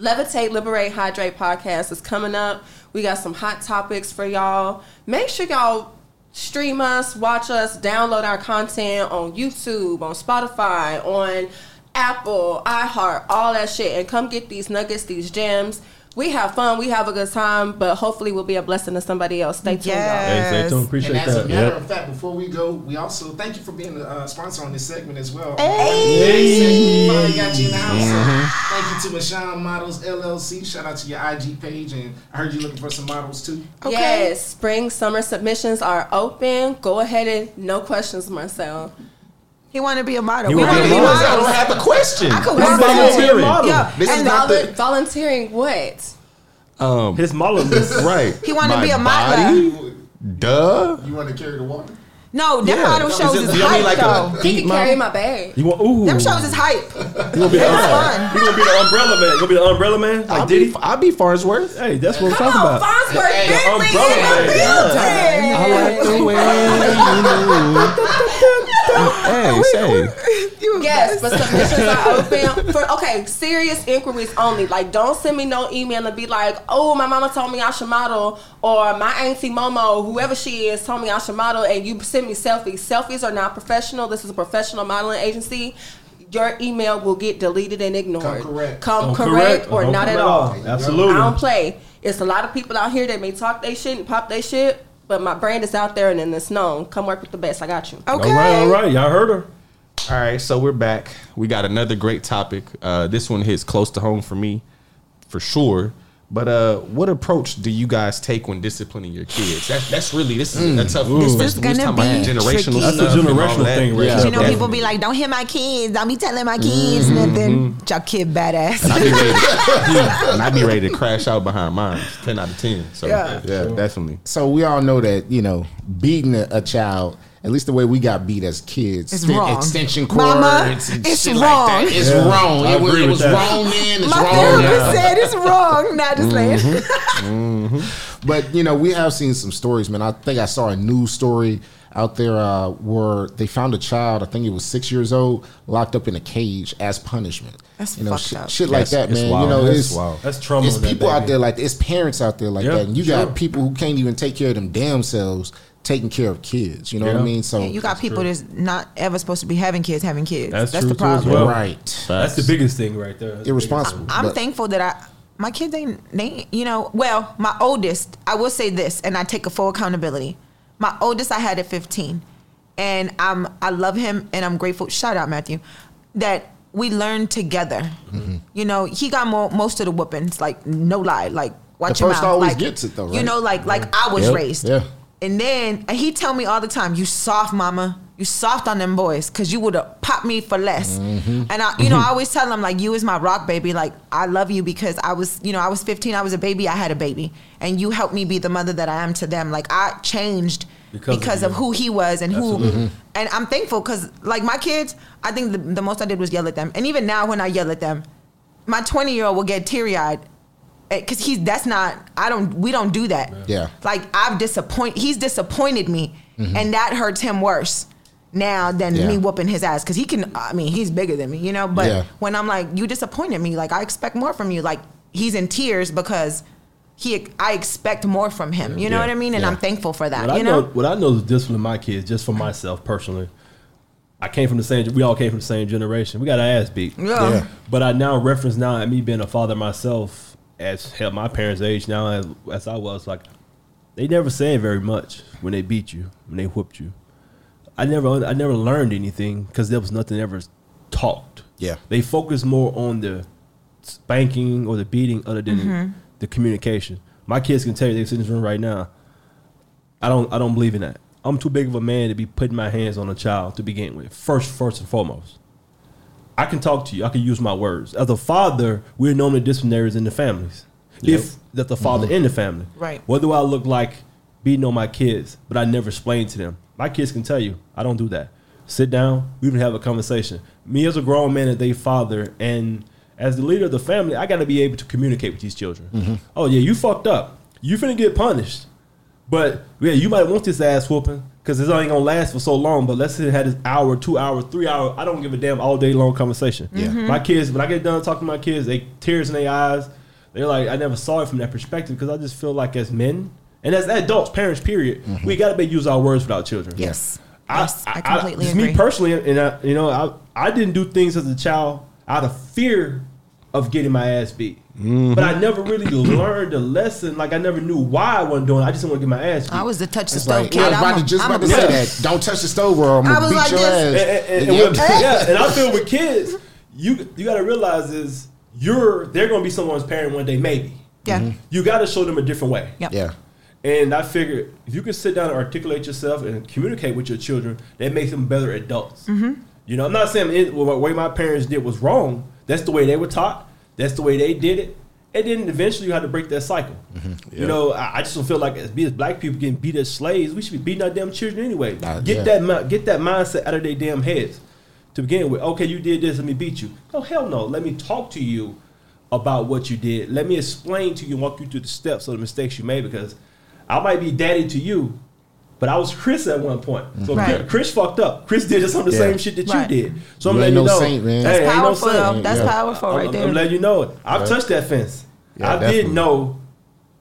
Levitate, Liberate, Hydrate podcast is coming up. We got some hot topics for y'all. Make sure y'all stream us, watch us, download our content on YouTube, on Spotify, on Apple, iHeart, all that shit, and come get these nuggets, these gems. We have fun, we have a good time, but hopefully we'll be a blessing to somebody else. Stay tuned, Yeah. Hey, stay tuned. And Appreciate as a matter Yep. of fact, before we go, we also thank you for being a uh, sponsor on this segment as well. Hey. Finally got you in the house. Mm-hmm. Thank you to Michonne Models LLC. Shout out to your IG page, and I heard you looking for some models too. Okay. Yes, spring, summer submissions are open. Go ahead and no questions, Marcel. He want to be a model. He We wanna want be to a be model. I don't have a question. I could This work is with volunteer model. Yeah. This is and not the- volunteering what? Um, His model is right. He wanna be a model. body? Duh. You want to carry the water? no, them Yeah. model Is shows it- is do hype like though. He Deep can carry my bag. You want ooh. Them shows is hype. You gonna be the That's fun. You gonna be the umbrella man? You gonna be the umbrella man? I'll Like be, I'll be Fonzworth. Hey, that's what I'm Come talking on, about. Fonzworth Hey, Bentley umbrella man. the. I like the way you move. Hey, say. You Yes, best. but submissions are open for okay, serious inquiries only. Like, don't send me no email and be like, "Oh, my mama told me I should model," or "My auntie Momo, whoever she is, told me I should model," and you send me selfies. Selfies are not professional. This is a professional modeling agency. Your email will get deleted and ignored. Come correct. Come Don't correct, or Don't at correct all. Absolutely. I don't play. It's a lot of people out here that may talk they shit and pop they shit, but my brand is out there and then it's known. Come work with the best. I got you. Okay. All right, all right. Y'all heard her. All right, so we're back. We got another great topic. Uh, this one hits close to home for me, for sure. But uh, what approach do you guys take when disciplining your kids? That's that's really this is a mm. tough. This is especially when gonna talking about be generational tricky. That's stuff the and all generational thing right Yeah. You know, bro. people be like, "Don't hit my kids. Don't be telling my kids mm-hmm. nothing." Mm-hmm. Your kid badass. I be ready, and I be ready to crash out behind mine. Ten out of ten. So Yeah. yeah, definitely. So we all know that you know beating a, a child, at least the way we got beat as kids, It's fit wrong. extension cords, Mama, and it's shit wrong. like that. It's Yeah. wrong. I It, was- agree it was that. wrong then. It's my wrong therapist now. said it's wrong. Not just Mm-hmm. saying. But you know, we have seen some stories, man. I think I saw a news story out there uh, where they found a child. I think it was six years old, locked up in a cage as punishment. That's you know, fucked shit, up. shit like That's- that, man. wild. You know, That's it's wild. That's trauma. It's on that people out there like it's parents out there like Yeah, that, and you sure. got people who can't even take care of them damn selves taking care of kids. You know what I mean? So you got people that's not ever supposed to be having kids having kids. That's That's, true the too as problem. well. right, That's the biggest thing right there. That's the irresponsible. I'm thankful that I my kids ain't they you know well my oldest I will say this and I take a full accountability. My oldest I had at 15, and I'm I love him and I'm grateful. Shout out Matthew, that we learned together. Mm-hmm. You know he got mo- most of the whoopings like no lie like watch The your mouth. always like, gets it, though, right? You know like like I was Yep, raised. yeah. And then and he tell me all the time, "You soft, mama. You soft on them boys, cause you would have popped me for less." Mm-hmm. And I, you know, I always tell him like, "You is my rock, baby. Like I love you because I was, you know, I was 15. I was a baby. I had a baby, and you helped me be the mother that I am to them. Like I changed Because because, of of, who he was and Absolutely. who. And I'm thankful because like my kids, I think the, the most I did was yell at them. And even now, when I yell at them, my 20 year old will get teary eyed Eh, because he's that's not I don't we don't do that. Yeah. Like I've disappointed he's disappointed me mm-hmm. and that hurts him worse. now than Yeah. me whooping his ass because he can. I mean, he's bigger than me, you know. But Yeah. when I'm like, you disappointed me. Like I expect more from you. Like he's in tears because he. I expect more from him. You know Yeah. what I mean? And Yeah. I'm thankful for that. What I you know, know. what I know is discipline my kids, just for myself personally. I came from the same. We all came from the same generation. We got our ass beat. Yeah. Yeah. But I now reference now at me being a father myself, as hell, my parents' age now as, as I was, like they never said very much when they beat you, when they whooped you. I never, I never learned anything because there was nothing ever talked. Yeah. they focused more on the spanking or the beating, other than Mm-hmm. the communication. My kids can tell you they sit in this room right now. I don't, I don't believe in that. I'm too big of a man to be putting my hands on a child to begin with. First, first and foremost. I can talk to you. I can use my words. As a father, we're normally disciplinaries in the families. If that's the father mm-hmm. in the family. Right. What do I look like beating on my kids? But I never explain to them. My kids can tell you, I don't do that. Sit down, we can have a conversation. Me as a grown man and they father and as the leader of the family, I gotta be able to communicate with these children. Mm-hmm. Oh yeah, you fucked up. You finna get punished. But yeah, you might want this ass whooping because it's only gonna last for so long. But let's say it had this hour, two hour, three hour. I don't give a damn all day long conversation. Yeah. Mhm. my kids. When I get done talking to my kids, they tears in their eyes. They're like, I never saw it from that perspective because I just feel like as men and as adults, parents, period, we gotta be use our words with our children. Yes. Yes, I completely just agree. Me personally, and I, you know, I I didn't do things as a child out of fear of getting my ass beat. But I never really learned a lesson. Like I never knew why I wasn't doing. it. I just didn't want to get my ass beat. I was the touch the stove like, kid. I was about I'm to just about to say that. Don't touch the stove or I'm I gonna was beat like your this. ass. and, and- and Yeah. with- yeah, and I feel with kids, you you got to realize is you're they're going to be someone's parent one day, maybe. Yeah. You got to show them a different way. Yep. Yeah. And I figured if you can sit down and articulate yourself and communicate with your children, that makes them better adults. Mm-hmm. You know, I'm not saying it, well, the way my parents did was wrong. That's the way they were taught. That's the way they did it. And then eventually you had to break that cycle. You know, I, I just don't feel like as, as black people getting beat as slaves, we should be beating our damn children anyway. Uh, get yeah. that get that mindset out of their damn heads to begin with. Okay, you did this, let me beat you. No, hell no. Let me talk to you about what you did. Let me explain to you and walk you through the steps of the mistakes you made because I might be daddy to you, but I was Chris at one point. So Right. Chris, Chris fucked up. Chris did some of the Yeah. same shit that Right. you did. So I'm You letting ain't you no know. saint, man. That's Hey, ain't no powerful, saint. That's Yeah. powerful right I'm- there. I'm letting you know it. I've Right. touched that fence. Yeah, I definitely. did know.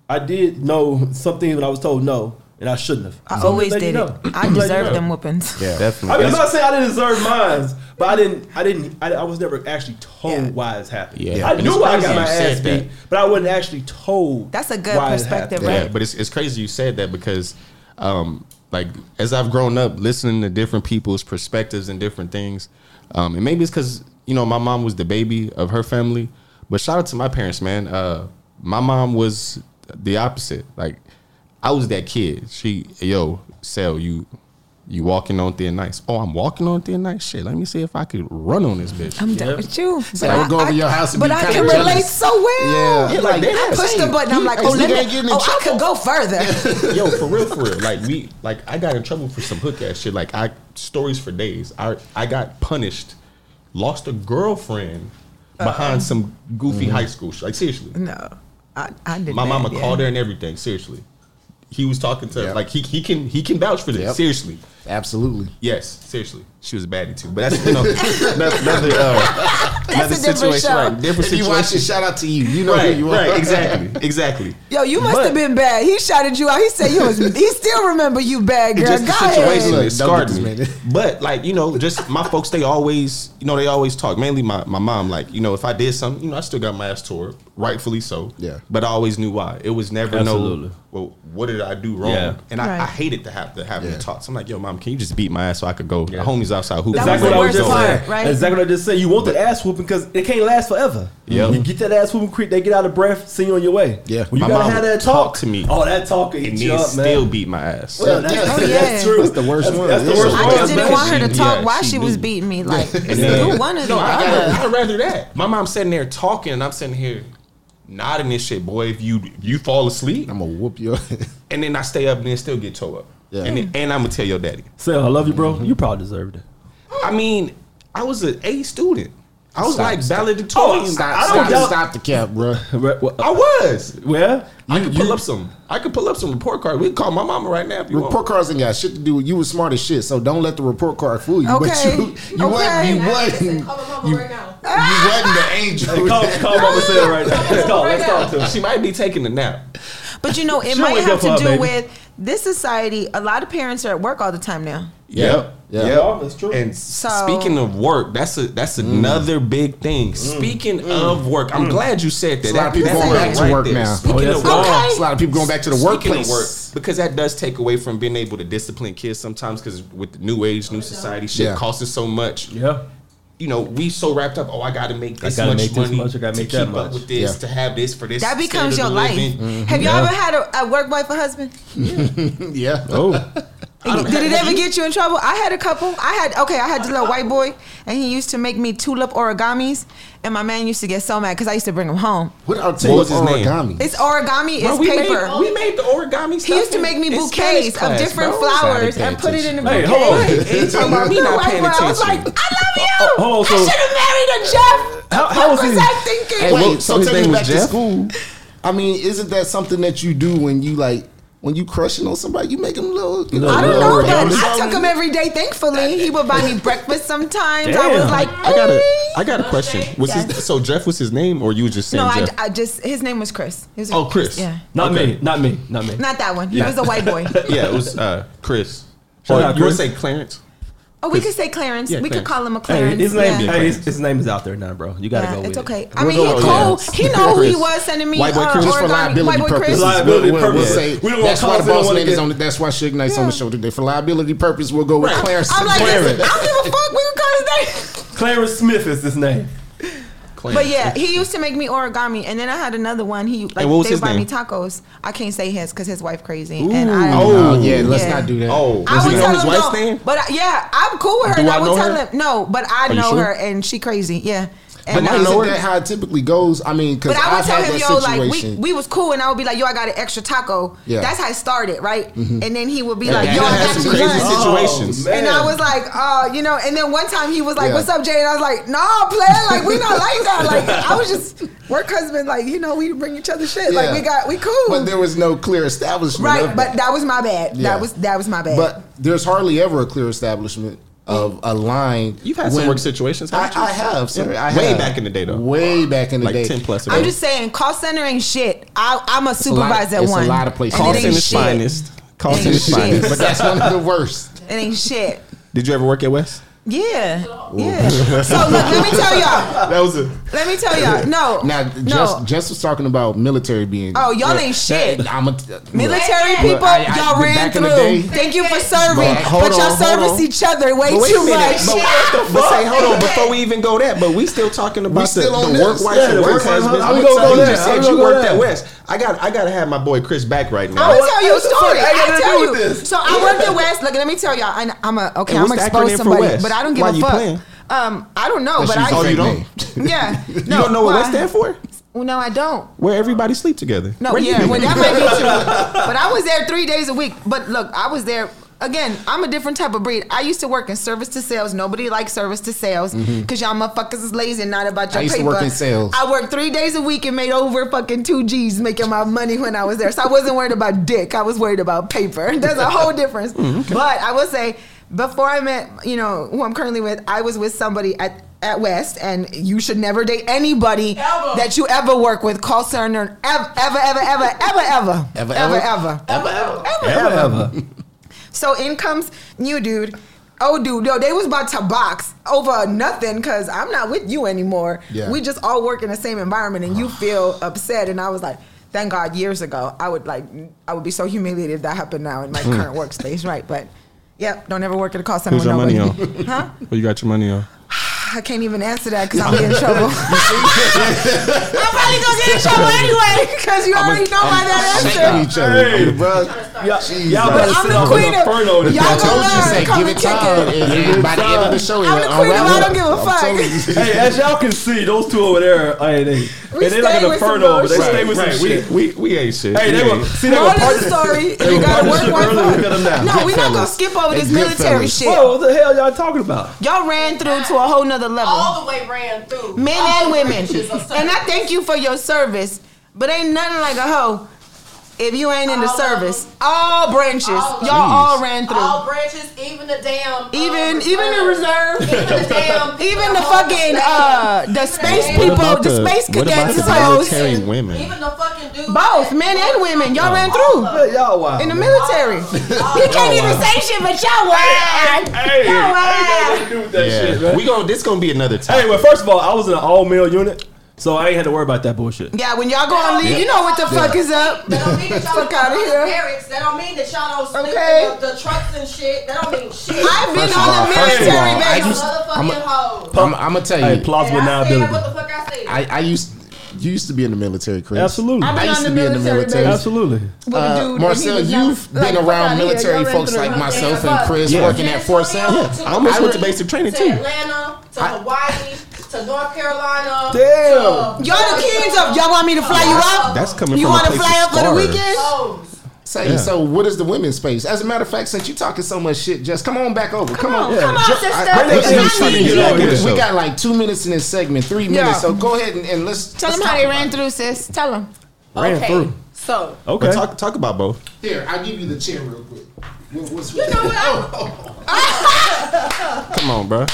I did know something when I was told no, and I shouldn't have. I So always did you it. know. I I'm you deserve know. them whoopings. Yeah. I mean, Definitely. I'm not saying I didn't deserve mine, but I didn't. I didn't. I, I was never actually told Yeah. why it's happened. Yeah. I And knew it's I got my you said ass that. beat, but I wasn't actually told. That's a good why perspective, right? Yeah, but it's it's crazy you said that because, um, like as I've grown up listening to different people's perspectives and different things, um, and maybe it's because you know my mom was the baby of her family, but shout out to my parents, man. Uh, my mom was the opposite. Like I was that kid. She yo, Sel, you you walking on thin ice. Oh, I'm walking on thin ice. Shit, let me see if I could run on this bitch. I'm done with you. But I would go over your house and but be I kinda can relate jealous. so well. Yeah. Yeah, like, I damn, push the button. I'm like, oh, let me, ain't getting in oh, I could go further. Yo, for real, for real. Like we, like I got in trouble for some hook ass shit. Like I stories for days. I I got punished, lost a girlfriend behind some goofy mm-hmm. high school shit. Like seriously, no, I, I did. my mama yeah. called her and everything. Seriously, he was talking to Yep. like he he can he can vouch for this. Yep. Seriously, Absolutely. yes, seriously. She was a baddie too, but that's you know another another, uh, another a different situation. show. Right, different If you watch situation. it, shout out to you. You know Right, who you are. right, exactly, exactly. Yo, you must But- have been bad. He shouted you out. He said you was. he still remember you, bad girl. just the Go situation ahead. Look, scarred me. But like you know, just my folks, they always you know they always talk. Mainly my my mom. Like you know, if I did something, you know, I still got my ass tore, rightfully so. Yeah. But I always knew why. It was never Absolutely. no. Well, what did I do wrong? Yeah. And I, I Right. hated to have to have Yeah. me talk. So I'm like, yo, mom, can you just beat my ass so I could go? Yeah. The homies outside who That Exactly what I was just worst saying. right? Exactly what I just said. You want that ass whooping because it can't last forever. Yep. You get that ass whooping, creep, they get out of breath, see you on your way. Yeah. When you My gotta mom have that talk talk to me. Oh, that talk will and eat you up, still beat my ass. Well, that's, Yeah. Oh, that's true. That's the worst That's, one. That's the Yeah. worst I one. just didn't want her to talk yeah, while she she was beating me. Like, And then- do one or the I other. I'd rather that. My mom's sitting there talking, and I'm sitting here nodding this shit, boy. If you you fall asleep, I'm gonna whoop you. and then I stay up and then still get towed up. Yeah. And, and I'm gonna tell your daddy. Say, I love you, bro. Mm-hmm. You probably deserved it. I mean, I was an A student. I was Stop, like stop. valedictorian. Oh, stop, I don't stop, doubt- stop the cap, bro. I was. Where? I could pull up some. I could pull up some report cards. We can call my mama right now if you Report want. cards ain't got shit to do with you. Was smart as shit, so don't let the report card fool you. Okay. But you, you Okay. wasn't. You wasn't. Call my mama You, right now. you wasn't the angel. Hey, call, call Mama Sarah right now. Let's call. Let's talk to her. She might be taking a nap. But you know, it might have to do baby. with this society. A lot of parents are at work all the time now. Yep. Yeah. Yeah, that's true. And So- speaking of work, that's a that's mm. another big thing. Mm. Speaking mm. of work, I'm glad you said that. A lot of people that's going back to work now. Speaking Oh, of work, a lot of people going back to the workplace. of work, because that does take away from being able to discipline kids sometimes. Because with the new age, new oh, society, shit Yeah. costs us so much. yeah. You know, we so wrapped up. Oh, I got to make this much make this money much, I gotta to make keep that up much. with this, Yeah. to have this for this. That becomes your standard of life. living. Have you Yeah. ever had a, a work wife or husband? yeah. Oh. Did it ever get you in trouble? I had a couple. I had okay. I had this little white boy, and he used to make me tulip origamis, and my man used to get so mad because I used to bring him home. What are What was his name? origami? It's origami. Bro, It's we paper. Made, we made the origami stuff. he used to make me in- in bouquets Spanish of different bro. flowers and put it in a Hey, hold on. Ain't talking about me not paying boy, I was like, I love you. Oh, hold on, so- I should have married a Jeff. How- how what was was I thinking? Hey, Wait, so, so his take name me was back to Jeff? school. I mean, isn't that something that you do when you like when you crushing on somebody? You make them little. You know, I don't know, but. I took him every day. Thankfully, he would buy me breakfast sometimes. I was Damn. like, I got a, "Hey." I got a question. Was Yes. his, so Jeff was his name, or you was just saying No, I, Jeff? I just his name was Chris. Was Oh, Chris. Yeah, Not Okay. me. Not me. Not me. not that one. He Yeah. was a white boy. yeah, it was uh, Chris. Shout Or out you would Chris. say Clarence? Oh, we could say Clarence. Yeah, we could call him a Hey, Clarence. his name. yeah. Hey, his, his name is out there now, bro. You gotta Yeah, go with it's it. okay. I We'll mean, go he with cool. Clarence. He know who he was sending me White boy uh, Chris. Just for liability White boy purposes. Chris. Liability we'll, we'll, we'll purposes. say We don't want that's why the boss to lady is on. The, that's why Suge Knight's on the show today. For liability purpose, we'll go with Right. Clarence. I'm like, Clarence. I don't give a fuck. We can call his name. Clarence Smith is his name. But yeah, he used to make me origami, and then I had another one. He like what was they his would buy me tacos. I can't say his because his wife crazy, and I oh, oh yeah, let's Yeah. not do that. Oh, I would know tell his him wife's no, name? but I, yeah, I'm cool with her. Do and I I would know tell her? him no, but I you know sure? her, and she crazy. Yeah, But and know that how it typically goes? I mean, because but I would I've tell him, yo, like we, we was cool, and I would be like, yo, I got an extra taco. Yeah. That's how it started, right? And then he would be Yeah, like, yo, I got some you crazy lunch. situations. Oh. And I was like, uh, you know, and then one time he was like, Yeah. "What's up, Jay?" And I was like, "Nah, player, like we not like that. Like I was just work husband, like you know, we bring each other shit. Like we got, we cool, but there was no clear establishment. right? But that. that was my bad. Yeah. That was that was my bad. But there's hardly ever a clear establishment of a line. You've had some work situations, I, haven't you? I have, sir. I Way have. back in the day, though. Way back in the Like day. 10 plus ago. I'm just saying, call center ain't shit. I, I'm a a lot- supervisor at it's a lot of places. Call it ain't center's shit. finest. Call Ain't center's shit. finest. but that's one of the worst. It ain't shit. Did you ever work at West? Yeah, yeah. So look, let me tell y'all. That was a. Let me tell y'all. No, Now, no. Jess, Jess was talking about military being. Oh, y'all ain't shit. That- I'm a, Military Look, people, I- I- y'all ran back in the through. day- Thank you for serving, But but, y'all on, hold service on. each other way But wait too a minute. much. But, but say, hold on, before we even go that, but we still talking about still the, on the this. work wife Yeah, and the work work husband. I'm gonna gonna go you there? just How we said gonna you go worked there? at West. I got, I got to have my boy Chris back right now. I'm gonna tell you a what the fuck story. I I got to tell do you. with this? So I worked at West. Look, let me tell y'all. I, I'm a okay. I'm gonna expose somebody, but I don't give Why a you fuck. playing? Um, I don't know, but I. Oh, you don't? name. Yeah. You don't know what why? West stand for? Well, no, I don't. Where everybody sleep together. No, Where you yeah, been? well, that might be true. But I was there three days a week. But look, I was there. Again, I'm a different type of breed. I used to work in service to sales. Nobody likes service to sales because y'all motherfuckers is lazy and not about your I used to paper. work in sales. I worked three days a week and made over fucking two G's making my money when I was there. So I wasn't worried about dick. I was worried about paper. There's a whole difference. But I will say, before I met, you know, who I'm currently with, I was with somebody at at West, and you should never date anybody Ever. that you ever work with, call center, ever, ever, ever, ever, ever, ever, Ever, ever, ever? ever, Ever, ever. Ever, ever. So in comes new dude. Oh, dude, yo, they was about to box over nothing because I'm not with you anymore. Yeah. We just all work in the same environment, and you feel upset. And I was like, thank God, years ago, I would like, I would be so humiliated if that happened now in my mm. current workspace, right? But, yep, don't ever work at a call center Who's your money on? Huh? Where you got your money on? I can't even answer that because I'm in trouble. I'm probably gonna get in trouble anyway because you already know by that Shaking answer. each other, Hey. bro. Y'all, y'all better I'm sit the on queen the of- inferno. y'all today. I gonna you, learn, come give and it kick time. it. And, and by the end of the show, I'm the queen of I don't up. give a I'm fuck. Hey, as y'all can see, those two over there, hey, they, We And they like stay an with some inferno, but they bullshit. stay with some Right, shit. we, we we ain't shit. Hey, they were ain't. see they were Moral of part the story, you gotta work, partnership work, early. work. Look at them now. No, we're not gonna skip over this military shit. Whoa, what the hell y'all talking about? Y'all ran through to a whole nother level. All the way ran through. men All and women. And I thank you for your service, but ain't nothing like a hoe if you ain't in the All service. them. All branches, All y'all them. all ran through. All branches, even the damn. uh, even even the reserve, Even the damn. even the fucking uh the space people, the, the- space cadets the hoes. military women? Even the fucking dudes. Both men and women, y'all ran through. Y'all wild. in the military. You can't even say shit, but y'all ran. Hey, Y'all ain't ran. nothing to do with that shit, Yeah, man. we going this gonna be another time. Hey, time. well, first of all, I was in an all male unit, so I ain't had to worry about that bullshit. Yeah, when y'all go on leave, you know what the fuck is up. That don't mean that y'all Fuck don't outta here. the barracks. That don't mean that y'all don't sleep Okay. in the, the trucks and shit. That don't mean shit. I've been First of on all- the first of military all, I base. used- Motherfucking hoes. I'm, I'm gonna tell you. Hey, plausible And I said what the fuck I said. I, I used you used to be in the military, Chris. Absolutely. I've been I used on to the be in the military military. base. Absolutely. With a Uh, dude, he Marcel, was you've not- been around fuck outta here. military Y'all ran folks through like myself and Chris Yeah. working at Fort Sam. Yeah. I almost I went to basic training to too. Atlanta, to I- Hawaii, to North Carolina. Damn. to- Y'all the kings of y'all want me to fly you out? That's coming You from want a to fly of out for the weekend? Hoes. Say, Yeah. so what is the women's space? As a matter of fact, since you talking so much shit, just come on back over. Come, on. Come on, Ju- sister. I- I Bring think that we- we- we- Get we, over it. got like two minutes in this segment, three minutes. Yeah. So go ahead and, and let's Tell let's them how they ran it. through, sis. Tell them. Ran okay. through. So Okay. But talk talk about both. Here, I'll give you the chair real quick. What- What's you know what? I, oh. Come on, bro.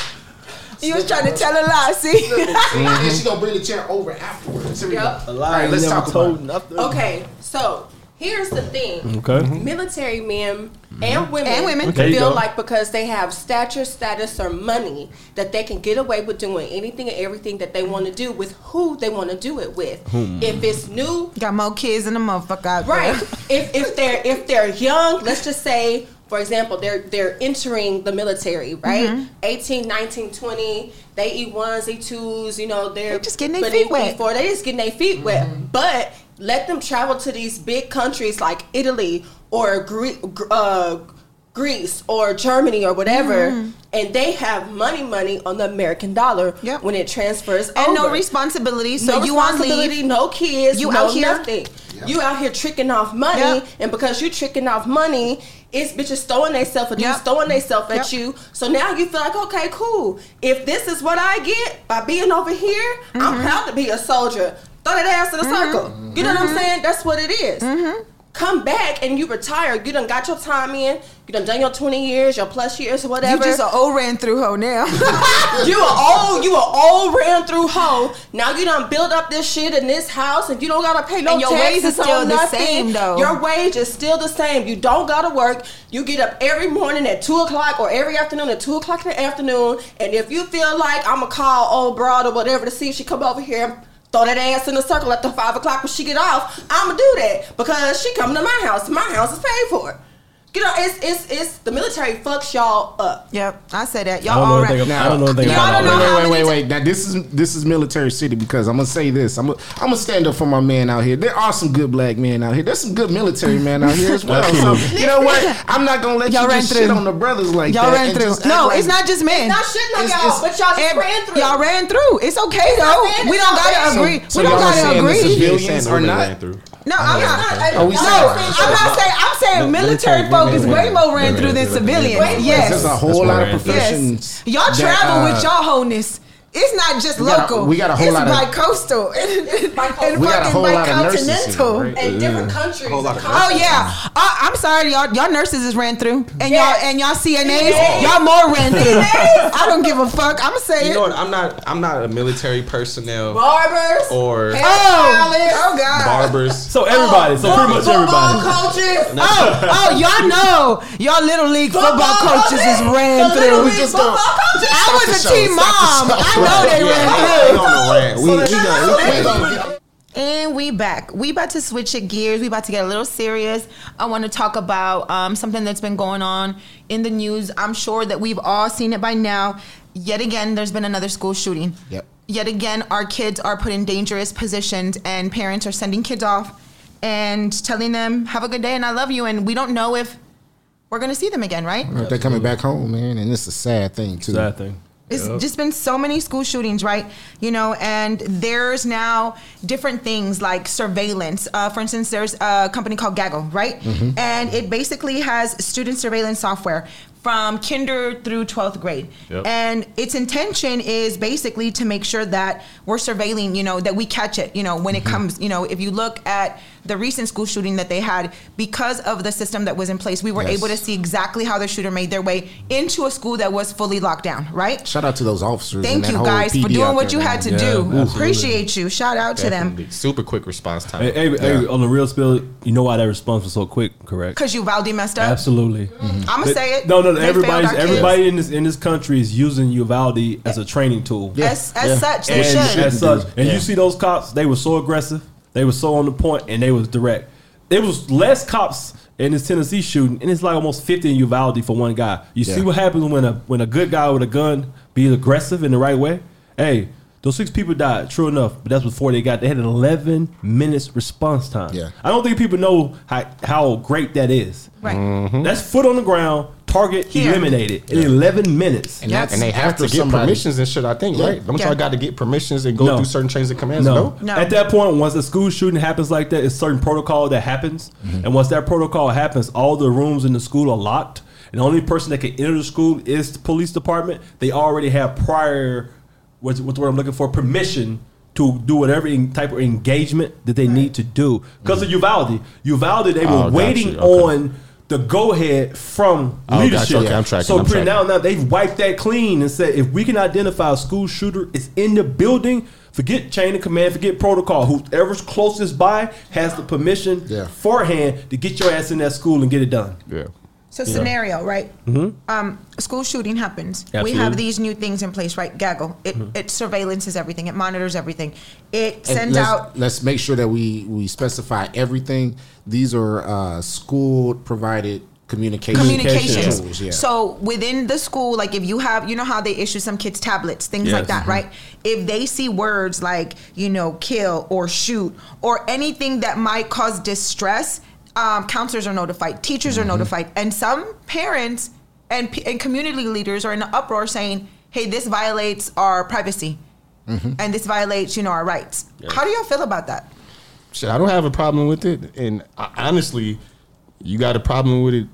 You was trying to tell a lie, see? And she mm-hmm. gonna bring the chair over afterwards. Here Yep. A lie. right, let's never talk about told it. nothing. okay, so here's the thing. Okay. Mm-hmm. Military men and mm-hmm. women, And women. There you feel like because they have stature, status, or money that they can get away with doing anything and everything that they want to do with who they want to do it with. Hmm. If it's new, Got more kids than a motherfucker out right? there. if if they're if they're young, let's just say. For example, they're they're entering the military, right? Mm-hmm. 18, 19, 20. They eat ones, eat twos, you know, they're They just getting their feet wet. before they just getting their feet wet. Mm-hmm. But let them travel to these big countries like Italy or Gre- uh, Greece or Germany or whatever, and they have money, money on the American dollar Mm-hmm. Yep. when it transfers And no responsibility. So no you on responsibility, leave. no kids, You no out here? nothing. You out here tricking off money, Yep. and because you tricking off money, it's bitches throwing themselves at you, Yep. throwing themselves at Yep. you. So now you feel like, okay, cool. If this is what I get by being over here, Mm-hmm. I'm proud to be a soldier. Throw that ass in a circle. You know what Mm-hmm. I'm saying? That's what it is. Come back and you retire. You done got your time in. You done done your 20 years, your plus years, or You whatever. just an old ran through hoe now. You a old, you a old ran through hoe. Now you done build up this shit in this house, and you don't gotta pay no And your wage taxes is still the nothing. same, though. Your wage is still the same. You don't gotta work. You get up every morning at two o'clock or every afternoon at two o'clock in the afternoon. And if you feel like I'ma call old broad or whatever to see if she come over here. Throw that ass in a circle at the five o'clock when she get off. I'ma do that because she coming to my house. My house is paid for. You know, it's it's it's the military fucks y'all up. yep, I said that. Y'all don't know all anything. ran. I don't know anything Y'all about don't all know that. how wait, many wait, wait, wait. Now this is this is military city because I'm gonna say this. I'm gonna, I'm gonna stand up for my man out here. There are some good black men out here. There's some good military men out here as well. So you know what? I'm not gonna let Y'all you ran just through. shit on the brothers like that. Y'all ran through. No, like- it's not just men. Not shitting on It's- y'all, it's- but y'all just Ev- ran through. Y'all ran through. It's okay though. We don't gotta agree. So we don't gotta agree. civilians Saying are not- through. No, I'm not. Are we no, saying- I'm not saying. I'm saying military military folk is way more ran through than women- civilians. Yes. There's a whole lot of professions. Y'all travel uh, with y'all wholeness. It's not just We got a- local. we got a whole it's lot of- bi-coastal and, bi-coastal. and We got a fucking whole lot of nurses here, bi-continental. right? in different countries. Whole lot of and Oh yeah, uh, I'm sorry, y'all. Y'all nurses is ran through, and Yes. y'all and y'all CNAs, CNAs. y'all more ran through. I don't give a fuck. I'ma say You it. know what? I'm not. I'm not a military personnel Barbers. or Oh, oh god. barbers. So everybody. So pretty much Football everybody. coaches. Oh, oh, y'all know y'all little league football coaches is ran through. league just football don't- coaches. I was a team mom. The know they Yeah, ran we through. on the rant. We, we got. We, And we back. We about to switch it gears. We about to get a little serious. I want to talk about um, something that's been going on in the news. I'm sure that we've all seen it by now. Yet again, there's been another school shooting. Yep. Yet again, our kids are put in dangerous positions, and parents are sending kids off and telling them, "Have a good day and I love you." And we don't know if we're gonna see them again, right? They're coming back home, man, and it's a sad thing too. Sad thing. It's just been so many school shootings, right? You know, and there's now different things like surveillance. Uh, for instance, there's a company called Gaggle, right? And it basically has student surveillance software from kinder through 12th grade. Yep. And its intention is basically to make sure that we're surveilling, you know, that we catch it, you know, when it comes, you know, if you look at the recent school shooting that they had, because of the system that was in place, we were Yes. able to see exactly how the shooter made their way into a school that was fully locked down, right? Shout out to those officers. and Thank that you whole guys for doing what there, you had man. to Yeah, do. absolutely. Appreciate you. Shout out to them. Super quick response time. Hey, hey, hey, on the real spill, you know why that response was so quick, correct? Because Uvalde messed up. Absolutely. Mm-hmm. I'm gonna say it. No, no, They everybody's failed our kids. everybody in this in this country is using Uvalde as a training tool. as, as Yeah. such, they and should. as such, and Yeah. you see those cops, they were so aggressive, they were so on the point, and they was direct. It was less cops in this Tennessee shooting, and it's like almost fifty in Uvalde for one guy. You see what happens when a when a good guy with a gun be aggressive in the right way. Hey, those six people died. True enough, but that's before they got. They had an eleven minutes response time. Yeah. I don't think people know how how great that is. right. Mm-hmm. That's foot on the ground, target Here. eliminated in eleven minutes. And that's and they have to get somebody- permissions and shit. I think, Yeah. right? Don't Yeah. y'all got to get permissions and go No. through certain chains of commands? No. No. No. At that point, once a school shooting happens like that, it's certain protocol that happens. Mm-hmm. And once that protocol happens, all the rooms in the school are locked. And the only person that can enter the school is the police department. They already have prior, what's, what's the word I'm looking for, permission to do whatever en- type of engagement that they need to do. Because of Uvalde. Uvalde, they were Oh, waiting. Okay. on the go ahead from Oh, gotcha. leadership. Okay, I'm tracking, So I'm pretty tracking. now, now they've wiped that clean and said if we can identify a school shooter is in the building, forget chain of command, forget protocol. Whoever's closest by has the permission Yeah. forehand to get your ass in that school and get it done. Yeah. So scenario, right? Um, school shooting happens. We have these new things in place, right? Gaggle. It it surveillances everything. It monitors everything. It And sends let's, out. Let's make sure that we we specify everything. These are uh, school provided communication, communications. tools. Yeah. So within the school, like if you have, you know how they issue some kids tablets, things like Yes. that, right? If they see words like, you know, kill or shoot or anything that might cause distress, um, counselors are notified, teachers Mm-hmm. are notified, and some parents and, and community leaders are in an uproar saying, "Hey, this violates our privacy." Mm-hmm. And this violates, you know, our rights. How do y'all feel about that? Shit, I don't have a problem with it. And I, honestly, you got a problem with it,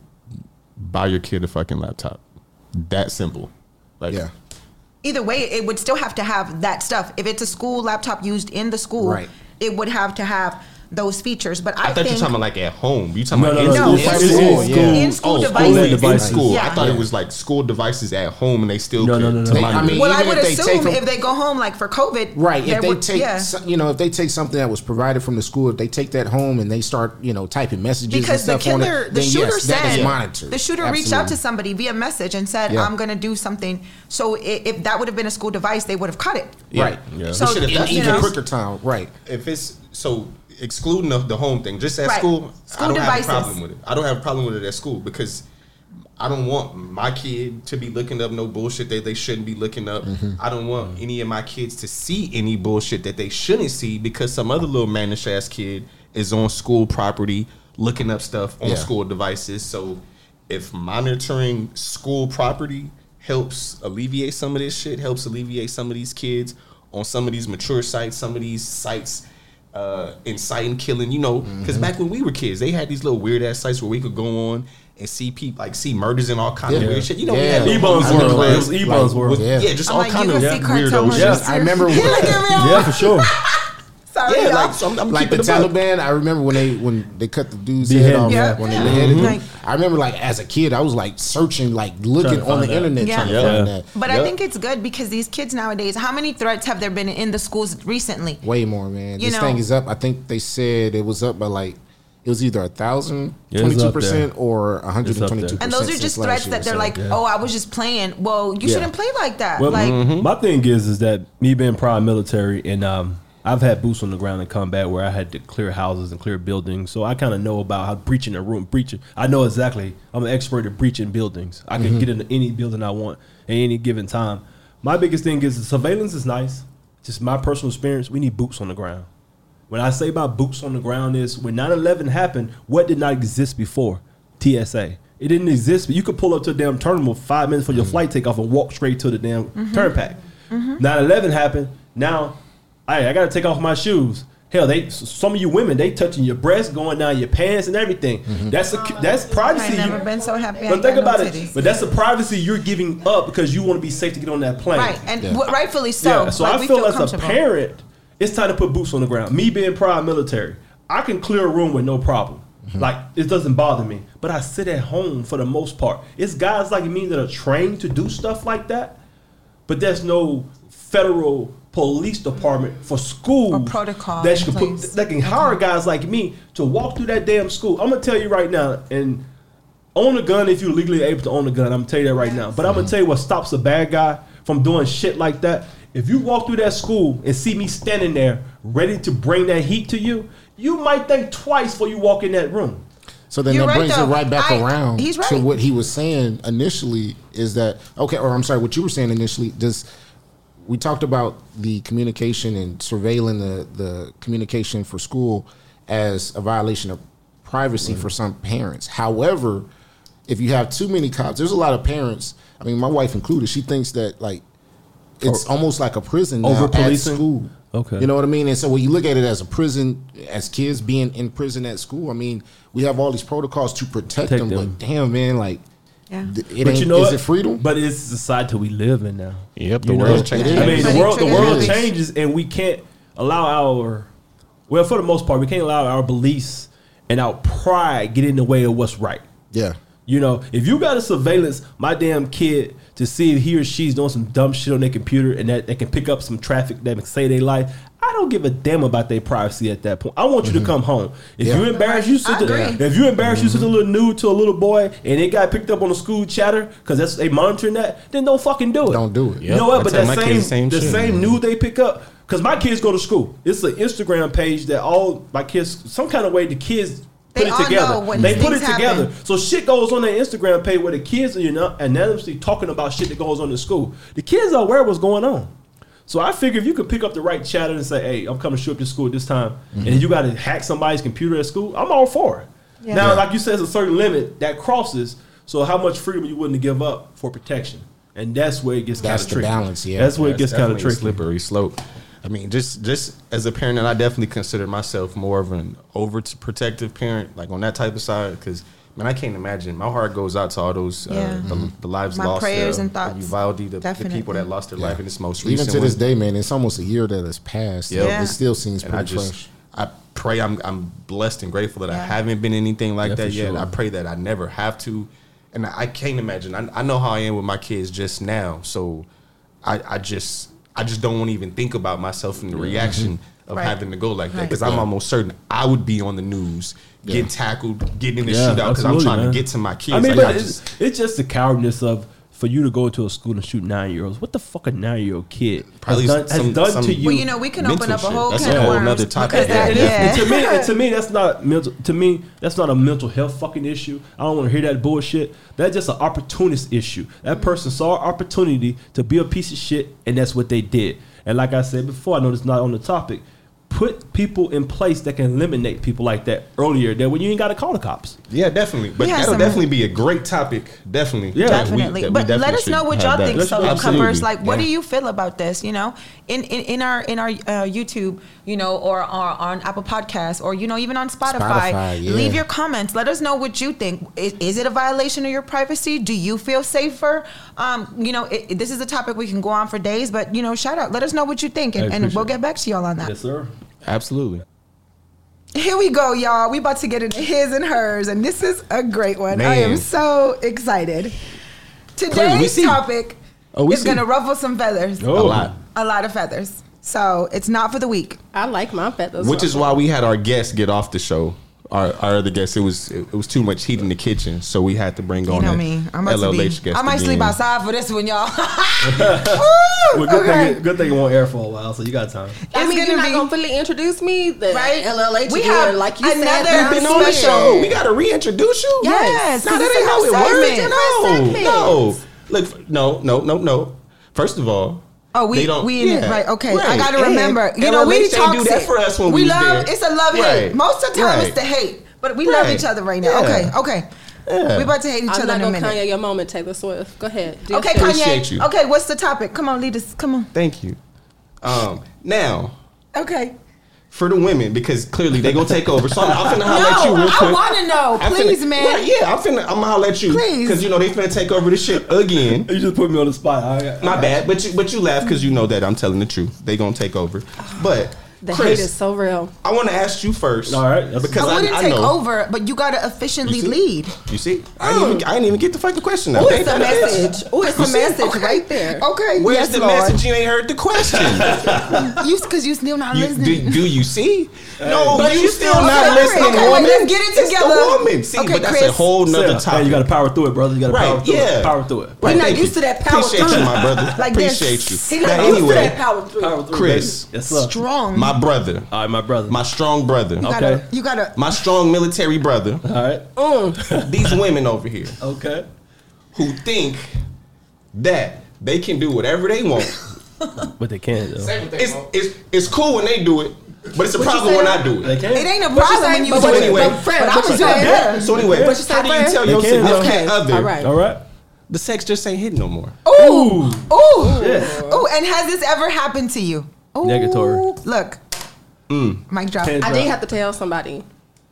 buy your kid a fucking laptop. That simple. Like, yeah. either way, it would still have to have that stuff. If it's a school laptop used in the school, Right. it would have to have those features. But I, I, thought think you were talking about like at home. You talking No, about no, in no, school? it's fighting? in school, yeah. in school Oh, devices. only in school. Yeah. I thought Yeah. it was like school devices at home, and they still No, could no, no, no. They- I mean, well, I would if they take assume if they go home like for COVID, Right. If they would- take, yeah. some, you know, if they take something that was provided from the school, if they take that home and they start, you know, typing messages because the and stuff on killer, it, the shooter yes, said is monitored. the shooter reached out to somebody via message and said, Yeah. "I'm going to do something." So if that would have been a school device, they would have cut it. Right. Yeah. So Shit, if it- that's Even quicker time. Right. if it's so excluding the, the home thing, just at Right. school, School I don't devices. have a problem with it. I don't have a problem with it at school because I don't want my kid to be looking up no bullshit that they shouldn't be looking up. Mm-hmm. I don't want any of my kids to see any bullshit that they shouldn't see because some other little mannish ass kid is on school property looking up stuff on Yeah. school devices. So if monitoring school property helps alleviate some of this shit, helps alleviate some of these kids on some of these mature sites, some of these sites uh, inciting killing, you know, because back when we were kids, they had these little weird ass sites where we could go on and see people like see murders and all kind of weird shit. You know, we Yeah. had little eBaum's homies in the world. class, It was eBaum's like, world. with- Yeah. Yeah, just I'm all like, kind of can see cartel weirdo shit. I remember when, Yeah, for sure. Sorry, Yeah, like so I'm, I'm like the keeping it a buck. Taliban. I remember when they when they cut the dude's Beheaded. head off Yeah. when they Yeah. beheaded him. I remember like as a kid, I was like searching, like looking on the find out. internet Yeah. trying to Yeah. find that. But I think it's good because these kids nowadays, how many threats have there been in the schools recently? Way more, man. You this know- thing is up. I think they said it was up by like it was either a thousand, Yeah, it's twenty two up percent, or one hundred and twenty two percent. And those are just threats that they're like, oh, I was just playing. Well, you Yeah. shouldn't play like that. Well, like, my thing is, is that me being prior military, and um, I've had boots on the ground in combat where I had to clear houses and clear buildings, so I kind of know about how breaching a room, breaching. I know exactly. I'm an expert at breaching buildings. I can mm-hmm. get into any building I want at any given time. My biggest thing is the surveillance is nice. Just my personal experience. We need boots on the ground. When I say about boots on the ground is when 9/11 happened, what did not exist before? TSA. It didn't exist, but you could pull up to a damn terminal five minutes for your mm-hmm. flight takeoff and walk straight to the damn mm-hmm. turnpike. 9-11 happened. Now, I I got to take off my shoes. Hell, they some of you women they touching your breasts, going down your pants and everything. That's a, that's privacy. I've never been so happy. But ain't think got no about it. But that's the privacy you're giving up because you want to be safe to get on that plane. right, and Yeah. w- rightfully so. Yeah, so Like, I we feel, as a parent, it's time to put boots on the ground. Me being proud military, I can clear a room with no problem. Mm-hmm. Like it doesn't bother me. But I sit at home for the most part. It's guys like me that are trained to do stuff like that, but there's no federal police department for schools Or protocol that in can put that can hire guys like me to walk through that damn school. I'm gonna tell you right now, and own a gun if you're legally able to own a gun. I'm gonna tell you that right now. But I'm gonna tell you what stops a bad guy from doing shit like that. If you walk through that school and see me standing there ready to bring that heat to you, you might think twice before you walk in that room. So then You're that right, brings though. it right back I- around he's to what he was saying initially is that okay, or I'm sorry, what you were saying initially. Does we talked about the communication and surveilling the the communication for school as a violation of privacy for some parents. However, if you have too many cops, there's a lot of parents. I mean, my wife included. She thinks that like it's almost like a prison Over policing? school. Okay. you know what I mean. And so when you look at it as a prison, as kids being in prison at school, I mean, we have all these protocols to protect, Protect them, them. But damn, man, like, Yeah. it but you know is what? it freedom? But it's the society we live in now. Yep, the You know? world's. I mean, the world the world changes, and we can't allow our well, for the most part, we can't allow our beliefs and our pride get in the way of what's right. yeah, You know, if you got a surveillance, my damn kid to see if he or she's doing some dumb shit on their computer and that they can pick up some traffic that can save their life. I don't give a damn about their privacy at that point. I want you to mm-hmm. come home. If Yeah. you embarrass you sent I a, agree. if you embarrass you sent a mm-hmm. little nude to a little boy and it got picked up on the school chatter because that's they monitoring that, then don't fucking do it. Don't do it. You know what? I But tell that same, the same the shit. same mm-hmm. nude they pick up because my kids go to school. It's an Instagram page that all my kids some kind of way the kids They put it all together. know when they put it things together. So shit goes on their Instagram page where the kids are you know anonymously talking about shit that goes on in school. The kids are aware of what's going on. So I figure if you could pick up the right chatter and say, "Hey, I'm coming to show up to school at this time," mm-hmm. and you got to hack somebody's computer at school, I'm all for it. Yeah. Now, Yeah. like you said, there's a certain limit that crosses. So how much freedom are you willing to give up for protection? And that's where it gets kind That's of the tricky. balance, yeah. that's where it gets kind of tricky. slippery slope. I mean, just just as a parent, and I definitely consider myself more of an over protective parent, like on that type of side, because man, I can't imagine. My heart goes out to all those Yeah. uh, the, the lives My lost. prayers uh, and thoughts. Uvalde, the, the people that lost their life in this most recent. even to this one. day, man, it's almost a year that has passed. Yeah. Yeah. it still seems and I pretty just fresh. I pray I'm I'm blessed and grateful that I haven't been anything like Yeah, that yet. sure. I pray that I never have to, and I can't imagine. I, I know how I am with my kids just now, so I I just I just don't want to even think about myself and the reaction of Right. having to go like that Right. because I'm almost certain I would be on the news, getting tackled, getting in the Yeah, shootout because I'm trying man. to get to my kids. I mean, Like, but I it's, just- it's just the cowardness of for you to go into a school and shoot nine year olds. What the fuck a nine year old kid Probably has done, some- has done some- to you? Well, you know, we can open up a whole That's can a of worms nother topic. because that, yeah. to me, and to me, that's not mental. To me, that's not a mental health fucking issue. I don't want to hear that bullshit. That's just an opportunist issue. That person saw an opportunity to be a piece of shit, and that's what they did. And like I said before, I know it's not on the topic. Put people in place that can eliminate people like that earlier. That when you ain't got to call the cops. yeah, definitely. But that'll some- definitely be a great topic. Definitely. Yeah. that we- Definitely, that we but let us know what y'all that. think. So Absolutely. covers like, what Yeah. do you feel about this? You know, in in, in our in our uh, YouTube, you know, or, or on Apple Podcasts, or you know, even on Spotify. Spotify, yeah. Leave your comments. Let us know what you think. Is, is it a violation of your privacy? Do you feel safer? Um, you know, it, it- this is a topic we can go on for days, but you know, shout out. Let us know what you think, and, and we'll get back to y'all on that. Yes, sir. Absolutely. Here we go, y'all. We about to get into his and hers, and this is a great one. I am so excited. Today's topic Oh, is going to ruffle some feathers. Oh. A lot. A lot of feathers. So it's not for the weak. I like my feathers. Which is why we had our guests get off the show. Our, our other guests, it was it, was too much heat in the kitchen, so we had to bring You on know a me. I'm about to be. Guest. I might sleep outside for this one, y'all. Well, good, okay. thing, good thing it won't air for a while, so you got time. I It's mean, you're not be- gonna fully introduce me, the Right? LLH. We again, have like you another said, Been on the show. We gotta reintroduce you. Yes, No, 'cause that ain't how it works. No, no. Look, no, no, no, no. First of all, Oh, we don't- we in it right? Okay, I got to And remember. You know, we LLH ain't do that for us when we, we love. there. It's a love hate. Most of the time, right. it's the hate, but we love each other right now. Yeah. Okay, okay. We about to hate each I'm other not in a gonna minute. Kanye your moment, Taylor Swift. Go ahead. Do Okay, shit. Appreciate Kanye. you. Okay, what's the topic? Come on, lead us. Come on. Thank you. Um, now Okay. For the women because clearly they gonna take over. So I'm, I'm finna No, holler at you real I want to know. I'm Please, finna- man. Right, yeah, I'm finna. I'm gonna holler at you Please. because you know they finna take over the shit again. You just put me on the spot. I, My bad, but you but you laugh because you know that I'm telling the truth. They gonna take over. But The Chris, hate is so real. I want to ask you first. All right, because I I, wouldn't I take know. over, but you got to efficiently You lead. You see, I didn't even I didn't even get the fucking question. out. Oh, it's a message. Oh, it's a message right there. Okay. Where's yes, the Lord. message? You ain't heard the question. You because you still not You, listening. do, do you see? No, But you, you still still not sorry. listening, Okay, woman. let's get it It's the together. woman. See, Okay, but that's a whole nother Sarah, topic. hey, you got to power through it, brother. You got to Right, power through yeah. it. Power through it. He not used to that power through. Appreciate you, my brother. Like. Appreciate you. He not used to that power through. Chris. baby. Yes. Strong. My brother, All right, my brother. my strong brother, you gotta, okay. You gotta. my strong military brother. All right. Mm. These women over here Okay. who think that they can do whatever they want. But they can't though. It's, it's, it's cool when they do it, but it's a What you problem say when? I do They it. can't. It ain't a problem say? when you do it. you- Anyway, but Fred, but I'm you saying- say? Yeah. So anyway, What you say, how do you Fred? tell They your can, significant okay. other All right. All right. the sex just ain't hitting no more? Ooh. Ooh. Yeah. Ooh. And has this ever happened to you? Ooh. Negatory. Look. Mm. Mic drop. Can't I drop. did have to tell somebody.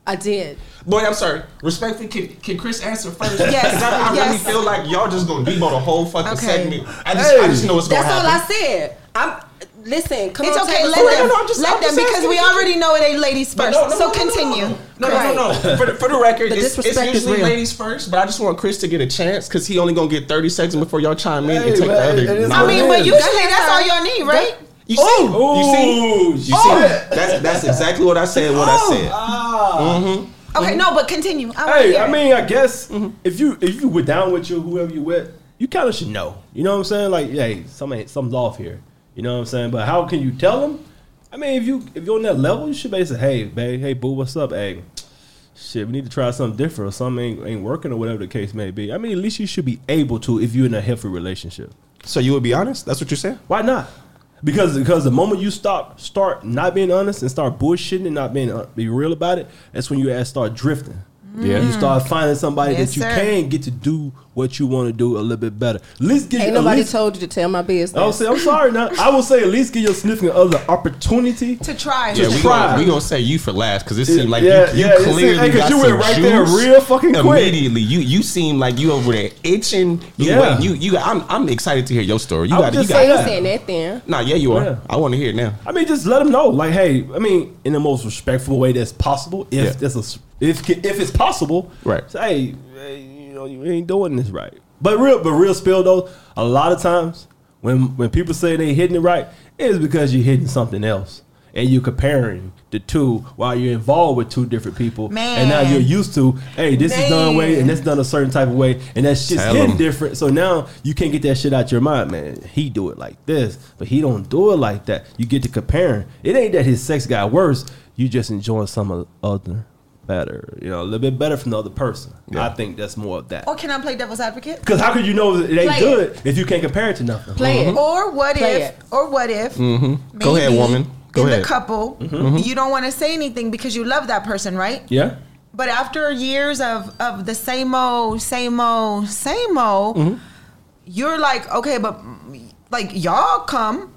I did. Boy, I'm sorry. Respectfully, can, can Chris answer first? Yes, 'Cause I, I really feel like y'all just gonna debo the whole fucking Okay. segment. I just, I just know what's gonna That's all. I said. I'm listen. Come It's on, okay. Let them. no, I'm just- let I'm them because we already know it ain't ladies first. no, no, so no, no, continue. No, no, no, no. Right. For the, for the record, The it's, it's usually real. ladies first, but I just want Chris to get a chance because he only gonna get 30 seconds before y'all chime in Hey, and take man, the other. I mean, but is. usually that's all y'all need, right? You see? Ooh, you see? You see? shit. That's that's exactly what I said. What I oh! said. Ah. Mm-hmm. Okay, mm-hmm. no, but continue. I wanna Hey, hear I it. mean, I guess mm-hmm. if you if you were down with your whoever you with, you kind of should know. You know what I'm saying? Like, hey, something something's off here. You know what I'm saying? But how can you tell them? I mean, if you if you're on that level, you should basically say, hey, babe, hey, boo, what's up? Hey, shit, we need to try something different, or something ain't, ain't working, or whatever the case may be. I mean, at least you should be able to if you're in a healthy relationship. So you would be honest? That's what you're saying? Why not? Because because the moment you stop start not being honest and start bullshitting and not being uh, be real about it, that's when you ass start drifting. Yeah. You start finding somebody Yes, that you sir. can get to do what you want to do a little bit better. At least give Ain't nobody least, told you to tell my business. I would say I'm sorry now. I will say at least give your significant other opportunity. to try. Yeah, we try. gonna, we gonna say you for last because it seemed like Yeah, you, you yeah, it seemed- clearly got you some went right there real fucking quick. Immediately, you you seem like you over there itching. You Yeah. wait, you you. I'm I'm excited to hear your story. You got would you got. say I ain't that. saying that then. Nah, yeah, you are. Yeah. I want to hear it now. I mean, just let them know, like, hey, I mean, in the most respectful way that's possible. If Yeah. that's a, if if it's possible, Right. Say, hey, hey, you ain't doing this right. But real, but real spill though. A lot of times when when people say they hitting it right, it's because you're hitting something else. And you're comparing the two while you're involved with two different people, Man. and now you're used to, hey, this is done way, and that's done a certain type of way, and that shit's Tell hitting 'em. different. So now you can't get that shit out your mind, man. He do it like this, but he don't do it like that. You get to comparing. It ain't that his sex got worse. You just enjoying some of the other better, you know, a little bit better from the other person. Yeah. I think that's more of that. Or can I play devil's advocate? Because how could you know that it ain't Play good if you can't compare it to nothing? Play it. Mm-hmm. Or what Play if? it. Or what if? Mm-hmm. Go ahead, woman. Go in ahead. the couple, mm-hmm. you don't want to say anything because you love that person, right? Yeah. But after years of of the same old, same old, same old, Mm-hmm. you're like, okay, but like y'all come.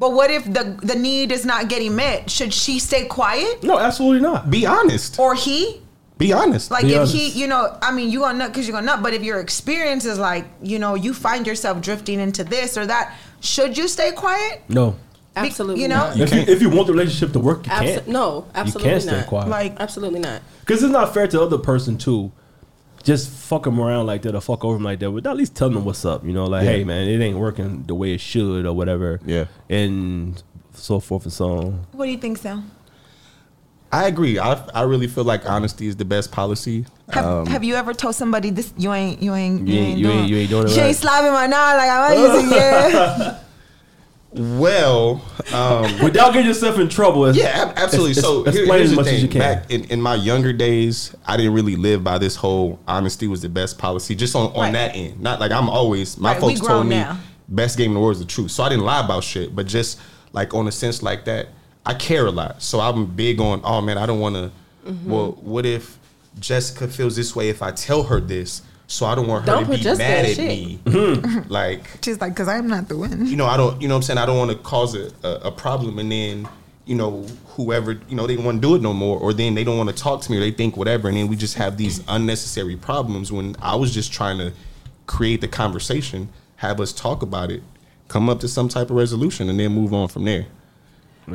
But what if the the need is not getting met? Should she stay quiet No, absolutely not. Be honest. or he? Be honest. Like Be if honest. he, you know, I mean, you gonna nut because you're gonna nut. But if your experience is like, you know, you find yourself drifting into this or that, should you stay quiet? No. Be- Absolutely you know, not. if, you, if you want the relationship to work, you Abso- can't. no, absolutely you can't stay quiet. like Absolutely not. Because it's not fair to the other person too. Just fuck them around like that or fuck over them like that. But at least tell them what's up. You know, like, Yeah. hey man, it ain't working the way it should or whatever. Yeah. And so forth and so on. what do you think, Sal? I agree. I I really feel like honesty is the best policy. Have, Um, have you ever told somebody this? You ain't, you ain't, You ain't- you ain't- you ain't doing it You right. ain't slapping my knob like I want you to. Yeah. well, um, Without getting yourself in trouble. it's- Yeah, absolutely. it's- so it's- here- explain here's as the much thing. as you can. Back in, in my younger days, I didn't really live by this whole honesty was the best policy. Just on, on Right. that end, not like I'm always my Right, folks told me now. best game in the world is the truth. So I didn't lie about shit, but just like on a sense like that, I care a lot. So I'm big on. Oh man, I don't want to. Mm-hmm. Well, what if Jessica feels this way if I tell her this, so I don't want her Don't to be Jessica mad at shit. me. Mm-hmm. like She's like, because I'm not the one. you know, I don't, you know what I'm saying? I don't want to cause a, a, a problem and then, you know, whoever, you know, they don't want to do it no more or then they don't want to talk to me or they think whatever and then we just have these unnecessary problems when I was just trying to create the conversation, have us talk about it, come up to some type of resolution and then move on from there.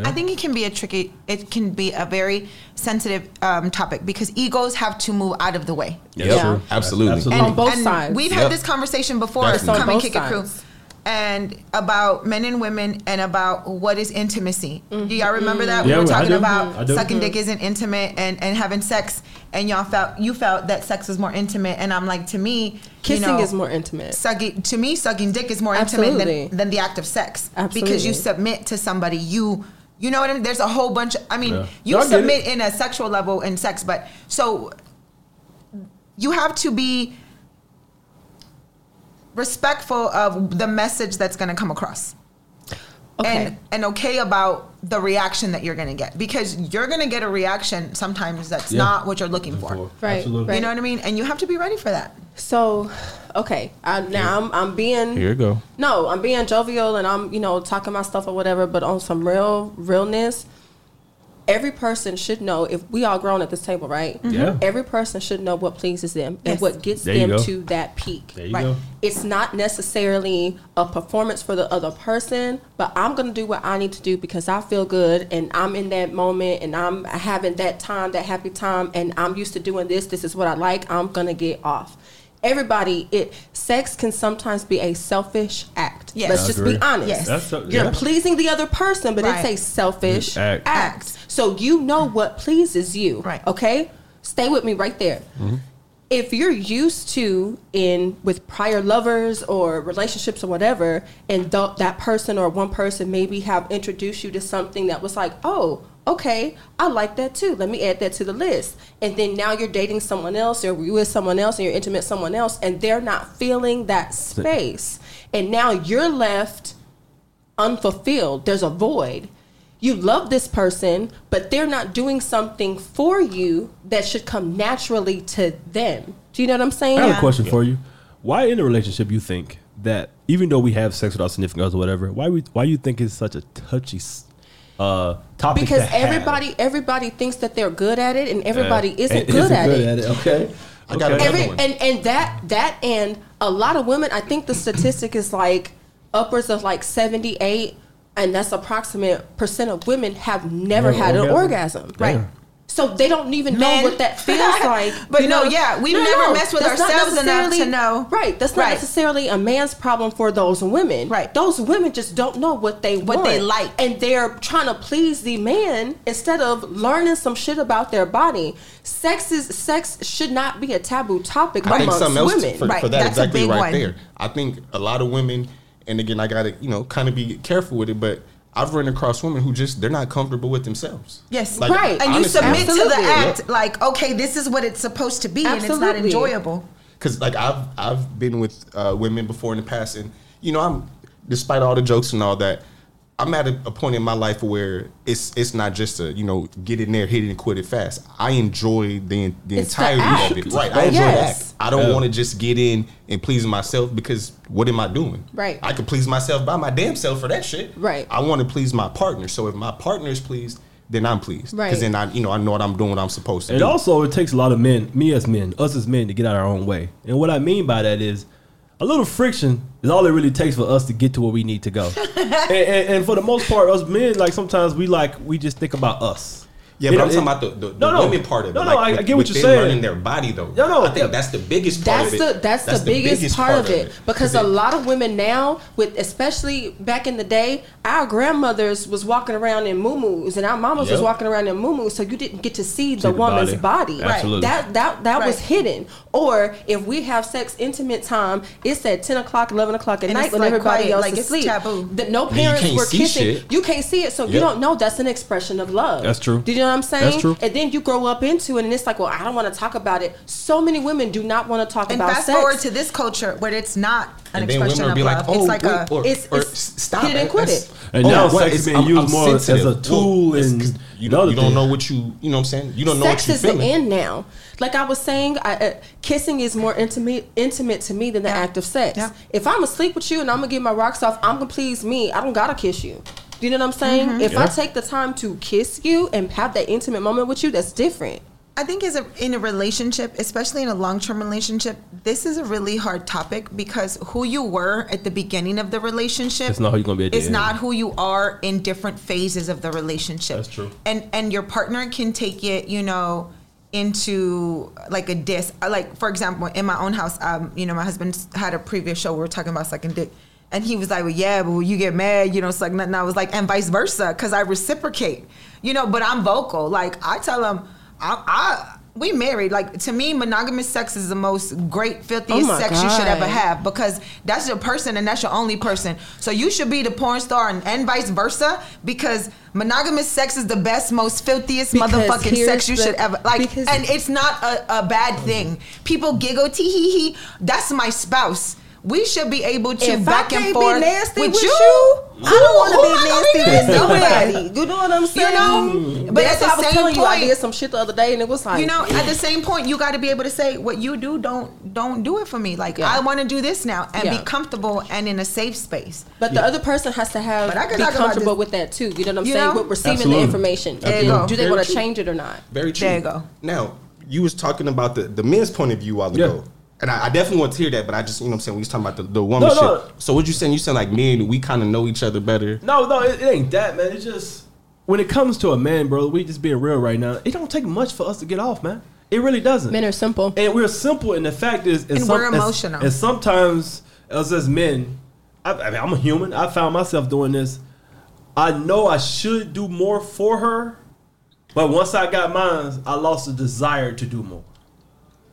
I think it can be a tricky. It can be a very sensitive um, topic because egos have to move out of the way. Yeah, Yeah. true. Absolutely. Absolutely. On both sides. We've Yep. had this conversation before. Definitely. Come On and both kick it crew. And about men and women and about what is intimacy. Do y'all remember that? Yeah, we were I talking do. about do. sucking dick isn't intimate and, and having sex and y'all felt you felt that sex is more intimate and I'm like to me Kissing you know, is more intimate. sucking to me sucking dick is more intimate Absolutely. than, than the act of sex because Absolutely. you submit to somebody you you know what I mean? There's a whole bunch of, I mean Yeah. you No, I submit in a sexual level in sex but so you have to be respectful of the message that's going to come across Okay. and and okay about the reaction that you're going to get because you're going to get a reaction sometimes that's Yeah. not what you're looking for Right, Absolutely. right. you know what I mean and you have to be ready for that So, okay, I, now I'm I'm being Here you go. no, I'm being jovial and I'm you know talking my stuff or whatever, but on some real realness. Every person should know if we all grown at this table, right? Mm-hmm. Yeah. Every person should know what pleases them and Yes. what gets There them to that peak. There you Right. go. It's not necessarily a performance for the other person, but I'm gonna do what I need to do because I feel good and I'm in that moment and I'm having that time, that happy time, and I'm used to doing this. This is what I like. I'm gonna get off. Everybody, it sex can sometimes be a selfish act. Yes. Let's I just agree. be honest. Yes. That's so- You're yeah. pleasing the other person, but Right. it's a selfish Act. act. So you know what pleases you. Right. Okay? Stay with me right there. Mm-hmm. If you're used to in with prior lovers or relationships or whatever, and th- that person or one person maybe have introduced you to something that was like, oh, okay, I like that too. Let me add that to the list. And then now you're dating someone else or you with someone else and you're intimate with someone else and they're not feeling that space. And now you're left unfulfilled. There's a void. You love this person, but they're not doing something for you that should come naturally to them. Do you know what I'm saying? I have Yeah. a question for you. Why in a relationship you think that even though we have sex with our significant others or whatever, why we why you think it's such a touchy uh, topic? Because to have? everybody everybody thinks that they're good at it and everybody Uh, isn't and good, at, it. Okay. I got Okay. Every one. and and that that and a lot of women, I think the statistic is like upwards of like 78 and that's approximate percent of women have never Never had an orgasm? orgasm. Right. So they don't even Men. know what that feels like. But You no, yeah, we've never messed with that's ourselves enough to know. Right. That's not Right. necessarily a man's problem for those women. Right. Those women just don't know what they What want. they like. And they're trying to please the man instead of learning some shit about their body. Sex is sex should not be a taboo topic I think amongst something else women. for, Right, for that that's a exactly big right one. there. I think a lot of women, and again, I gotta you know kind of be careful with it, but I've run across women who just they're not comfortable with themselves. Yes, Like, Right. And you honestly, submit to the act like, okay, this is what it's supposed to be, and it's not enjoyable. because like I've I've been with uh, women before in the past, and you know I'm despite all the jokes and all that, I'm at a, a point in my life where it's it's not just a you know get in there, hit it, and quit it fast. I enjoy the the It's the entirety of it. Right, I enjoy Yes. the act. I don't Yeah. want to just get in and please myself because what am I doing? Right. I can please myself by my damn self for that shit. Right. I want to please my partner. So if my partner is pleased, then I'm pleased. Right. Because then I you know I know what I'm doing. What I'm supposed to And do. also, it takes a lot of men, me as men, us as men, to get out our own way. And what I mean by that is, a little friction is all it really takes for us to get to where we need to go. and, and, and for the most part, us men, like sometimes we like we just think about us. Yeah, but know, I'm talking it- about the, the, the No, no. women part of it. No, no, like, I, I, get what you're them saying. learning their body though. No, no, I think yeah. that's the biggest part That's of the it. that's, the, biggest, part, of it, because a lot of women now, with especially back in the day, our grandmothers was walking around in muumuus and our mamas was walking around in muumuus, so you didn't get to see the the woman's body. body. Absolutely. That that that was hidden. Or if we have sex intimate time, it's at ten o'clock, eleven o'clock at And night when like, everybody quiet, else like, is asleep. taboo. That no parents were kissing. You can't see it, so you don't know that's an expression of love. That's true. Do you know know what I'm saying? That's true. And then you grow up into it, and it's like, well, I don't want to talk about it. So many women do not want to talk And about fast sex. forward to this culture where it's not an And then expression women of be love. like, "Oh, it's like wait, a or, It's- or it's- stop hit it and quit it. And oh, now what? sex It's- is being used I'm more as a tool Well, it's and 'cause you another don't, you don't know what you you know what I'm saying. You don't know sex what you is feeling. the end now. Like I was saying, I, uh, kissing is more intimate intimate to me than the Yeah. act of sex. Yeah. If I'm asleep with you and I'm gonna get my rocks off, I'm gonna please me. I don't gotta kiss you. Do you know what I'm saying? Mm-hmm. If I take the time to kiss you and have that intimate moment with you, that's different. I think as a in a relationship, especially in a long term relationship, this is a really hard topic because who you were at the beginning of the relationship It's not who you're gonna be at the It's end. not who you are in different phases of the relationship. That's true. And and your partner can take it, you know, into like a diss. Like for example, in my own house, um, you know, my husband had a previous show. We were talking about sucking dick. And he was like, well, yeah, but when you get mad, you don't suck nothing. I was like, and vice versa, because I reciprocate, you know, but I'm vocal. Like, I tell him, I, I we married. Like, to me, monogamous sex is the most great, filthiest Oh sex you should ever have because that's your person and that's your only person. So you should be the porn star and, and vice versa because monogamous sex is the best, most filthiest Because motherfucking sex you the- should ever like. and it's not a, a bad thing. People giggle, tee hee hee. That's my spouse. We should be able to if back I and can't forth be nasty with, with, you. you, I don't want to be gonna nasty with nasty nobody. You know what I'm saying? know? But But that's at why I the was same telling you, I did some shit the other day, and it was like, You know, at the mm. same point, you got to be able to say what you do. Don't don't do it for me. Like Yeah. I want to do this now and Yeah. be comfortable and in a safe space. But the other person has to have But I can be talk about comfortable this. with that too. You know what I'm You saying? know? With receiving Absolutely. the information. There And you go. Do they want to change it or not? Very true. There you go. Now, you was talking about the, the men's point of view while Yeah. ago. And I, I definitely want to hear that, but I just, you know what I'm saying, we was talking about the, the woman No, shit. no. So what you saying? You saying like men, we kind of know each other better. No, no, it, it ain't that, man. It's just when it comes to a man, bro. We just being real right now. It don't take much for us to get off, man. It really doesn't. Men are simple. and we're simple. And the fact is, And we're emotional. And, sometimes, us as men, I, I mean, I'm a human. I found myself doing this. I know I should do more for her, but once I got mine, I lost the desire to do more.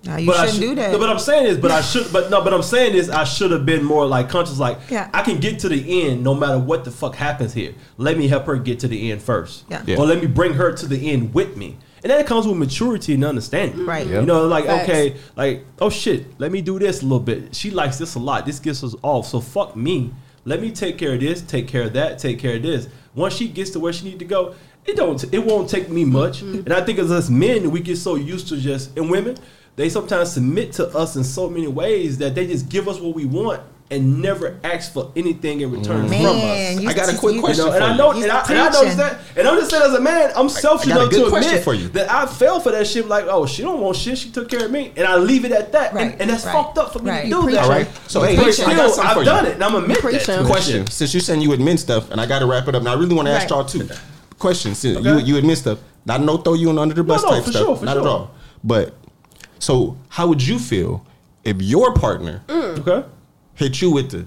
No, you but I shouldn't should- do that. No, but I'm saying is, but I should, but no, but I'm saying is, I should have been more like conscious. Like, Yeah. I can get to the end no matter what the fuck happens here. Let me help her get to the end first, Yeah. Yeah. or let me bring her to the end with me. And that comes with maturity and understanding. Mm-hmm. Right. You know, like Facts. okay, like oh shit, let me do this a little bit. She likes this a lot. This gets us off. So fuck me. Let me take care of this. Take care of that. Take care of this. Once she gets to where she need to go, it don't. It won't take me much. Mm-hmm. And I think as us men, we get so used to just and women, they sometimes submit to us in so many ways that they just give us what we want and never ask for anything in return from us. I got a quick you- You question know, and I know, and I, and I noticed that, and I'm just saying as a man, I'm selfish I got a enough to admit for you. that I fell for that shit. Like, oh, she don't want shit. She took care of me, and I leave it at that. Right, And, and that's right, fucked up for me right. to do that. All right. So But hey, still, I got I've for you. done it, and I'm admit that. preaching. Question: Since you're saying you admit stuff, and I got to wrap it up. Now I really want to ask Right. y'all too. Question: Since Okay. you you admit stuff, not no throw you in under the bus No, no, type for stuff, sure, for not at all. But so, how would you feel if your partner mm. Okay. hit you with the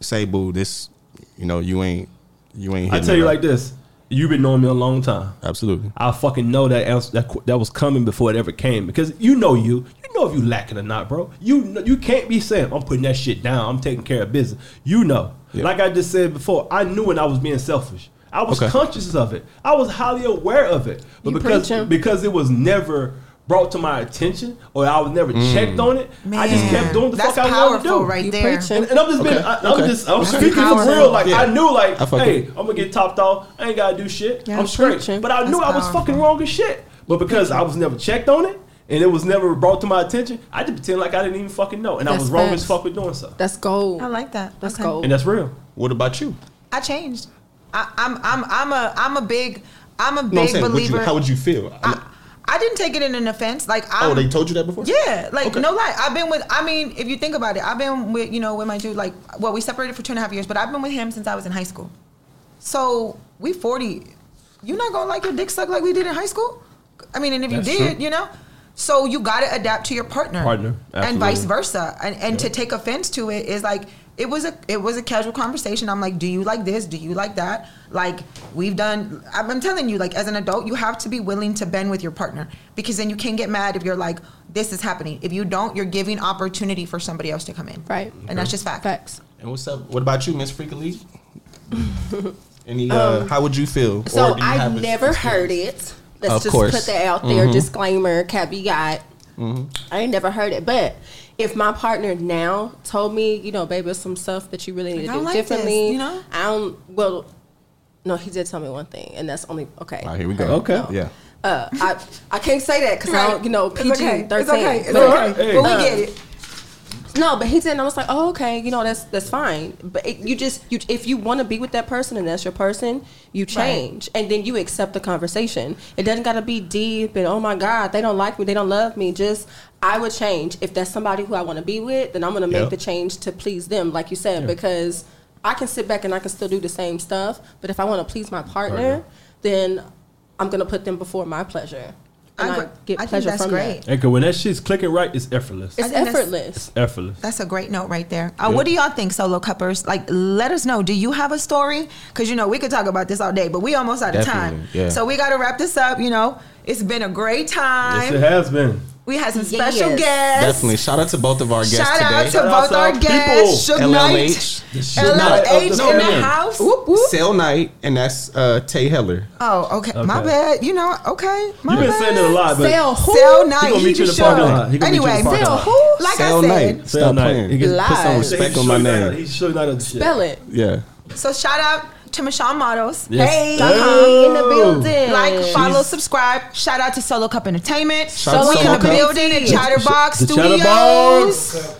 say, "Boo, this, you know, you ain't, you ain't." I tell you right." like this: you've been knowing me a long time. Absolutely. I fucking know that else, that that was coming before it ever came because you know you you know if you lacking or not, bro. You know, you can't be saying I'm putting that shit down. I'm taking care of business. You know, Yeah. like I just said before, I knew when I was being selfish. I was Okay. conscious of it. I was highly aware of it, but You because because it was never brought to my attention or I was never Mm. checked on it, I just kept doing the fuck I wanted to powerful do. right You there. And, and I'm just being, Okay. I, I'm Okay. just, I'm Okay. speaking for real. Like Yeah. I knew, like, I hey, I'm gonna get topped off. I ain't gotta do shit. Yeah, I'm straight. preaching. But I knew That's I was powerful. fucking wrong as shit. But because I was never checked on it and it was never brought to my attention, I just pretend like I didn't even fucking know, and I was wrong facts. as fuck with doing so. That's gold. I like that. That's Okay. gold. And that's real. What about you? I changed. I, I'm I'm I'm a I'm a big I'm a No, I'm big would you, believer. how would you feel? I, I didn't take it in an offense. Like oh, I'm, oh, they told you that before? Yeah, like Okay. no lie. I've been with. I mean, if you think about it, I've been with you know with my dude. Like, well, we separated for two and a half years, but I've been with him since I was in high school. So we forty. You're not gonna like your dick sucked like we did in high school. I mean, and if That's you did, true. you know. So you got to adapt to your partner, Partner, and vice versa. And and to take offense to it is like it was a it was a casual conversation. I'm like, do you like this? Do you like that? Like we've done. I'm I'm telling you, like as an adult, you have to be willing to bend with your partner because then you can get mad if you're like, this is happening. If you don't, you're giving opportunity for somebody else to come in. Right. And that's just fact. Facts. And what's up? What about you, Miss Freak Elite? Any? Uh, um, how would you feel? So Or you I have a- never heard it. Let's Of just course. put that out there. Mm-hmm. Disclaimer, cat be got. I ain't never heard it, but if my partner now told me, you know, baby, there's some stuff that you really need I to don't do like this, differently, you know? I don't. Well, no, he did tell me one thing, and that's only okay. All right, here we go. Okay. Yeah. Uh, I I can't say that because I don't, you know, PG It's okay. thirteen. It's okay. It's But- okay. But we get it. No, but he did, and I was like, oh, okay, you know, that's that's fine. But it, you just, you if you want to be with that person and that's your person, you change, and then you accept the conversation. It doesn't got to be deep and oh my god, they don't like me, they don't love me. Just I would change if that's somebody who I want to be with, then I'm gonna make Yep. the change to please them, like you said, because I can sit back and I can still do the same stuff. But if I want to please my partner, then I'm gonna put them before my pleasure, and I I, get I think pleasure that's from great. that. And 'cause when that shit's clicking right, it's effortless. It's I think that's- effortless. effortless. That's a great note right there. Uh, What do y'all think, solo cuppers? Like, let us know. Do you have a story? Because you know we could talk about this all day, but we almost out of time. Yeah. So we got to wrap this up. You know, it's been a great time. Yes, time. it has been. We had some special Yes. guests. Definitely. Shout out to both of our guests Shout today. out to Shout out both to our our guests. people. Suge Knight, LLH. LLH in the family. house. Whoop, whoop. Sale Night, and that's uh, Tay Heller. Oh, okay. My bad. You know, okay. My You've been bad. saying it a lot, but Sell who? Sell night. He gonna meet you in the parking lot. He gonna meet you in the Anyway, parking sell lot. who? Like Sale I said. Night. Sale Stop night. playing. He can Put some Lies. respect on my name. He's showing out of the shit. Spell it. Yeah. So shout out to Michelle Models. Yes. Hey, Oh. in the building. Like, follow, She's- subscribe. Shout out to Solo Cup Entertainment. Shout out we to in Solo the Cup. building at Chatterbox The Studios. Chatterbox.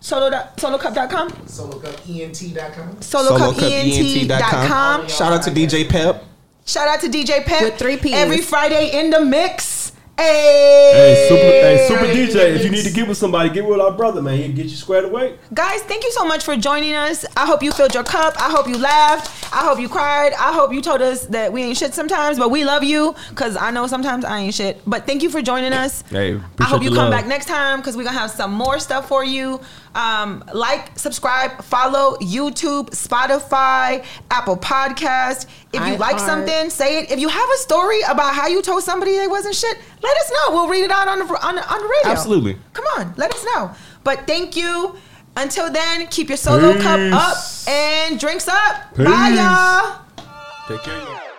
www.solo.com. SoloCupENT.com. SoloCupENT.com. Shout out to DJ Pep. Shout out to DJ Pep. With three Ps. Every Friday in the mix. Hey. Hey, super, hey, super DJ. If you need to get with somebody, get with our brother, man. He'll get you squared away. Guys, thank you so much for joining us. I hope you filled your cup. I hope you laughed. I hope you cried. I hope you told us that we ain't shit sometimes, but we love you because I know sometimes I ain't shit. But thank you for joining us. Hey, I hope you come love. back next time because we're gonna have some more stuff for you. Um, like, subscribe, follow YouTube, Spotify, Apple Podcast. If you like iHeart. something, say it. If you have a story about how you told somebody they wasn't shit, let us know. We'll read it out on the on the, on the radio. Absolutely. Come on, let us know. But thank you. Until then, keep your solo cup up and drinks up. Bye, y'all. Take care. y'all.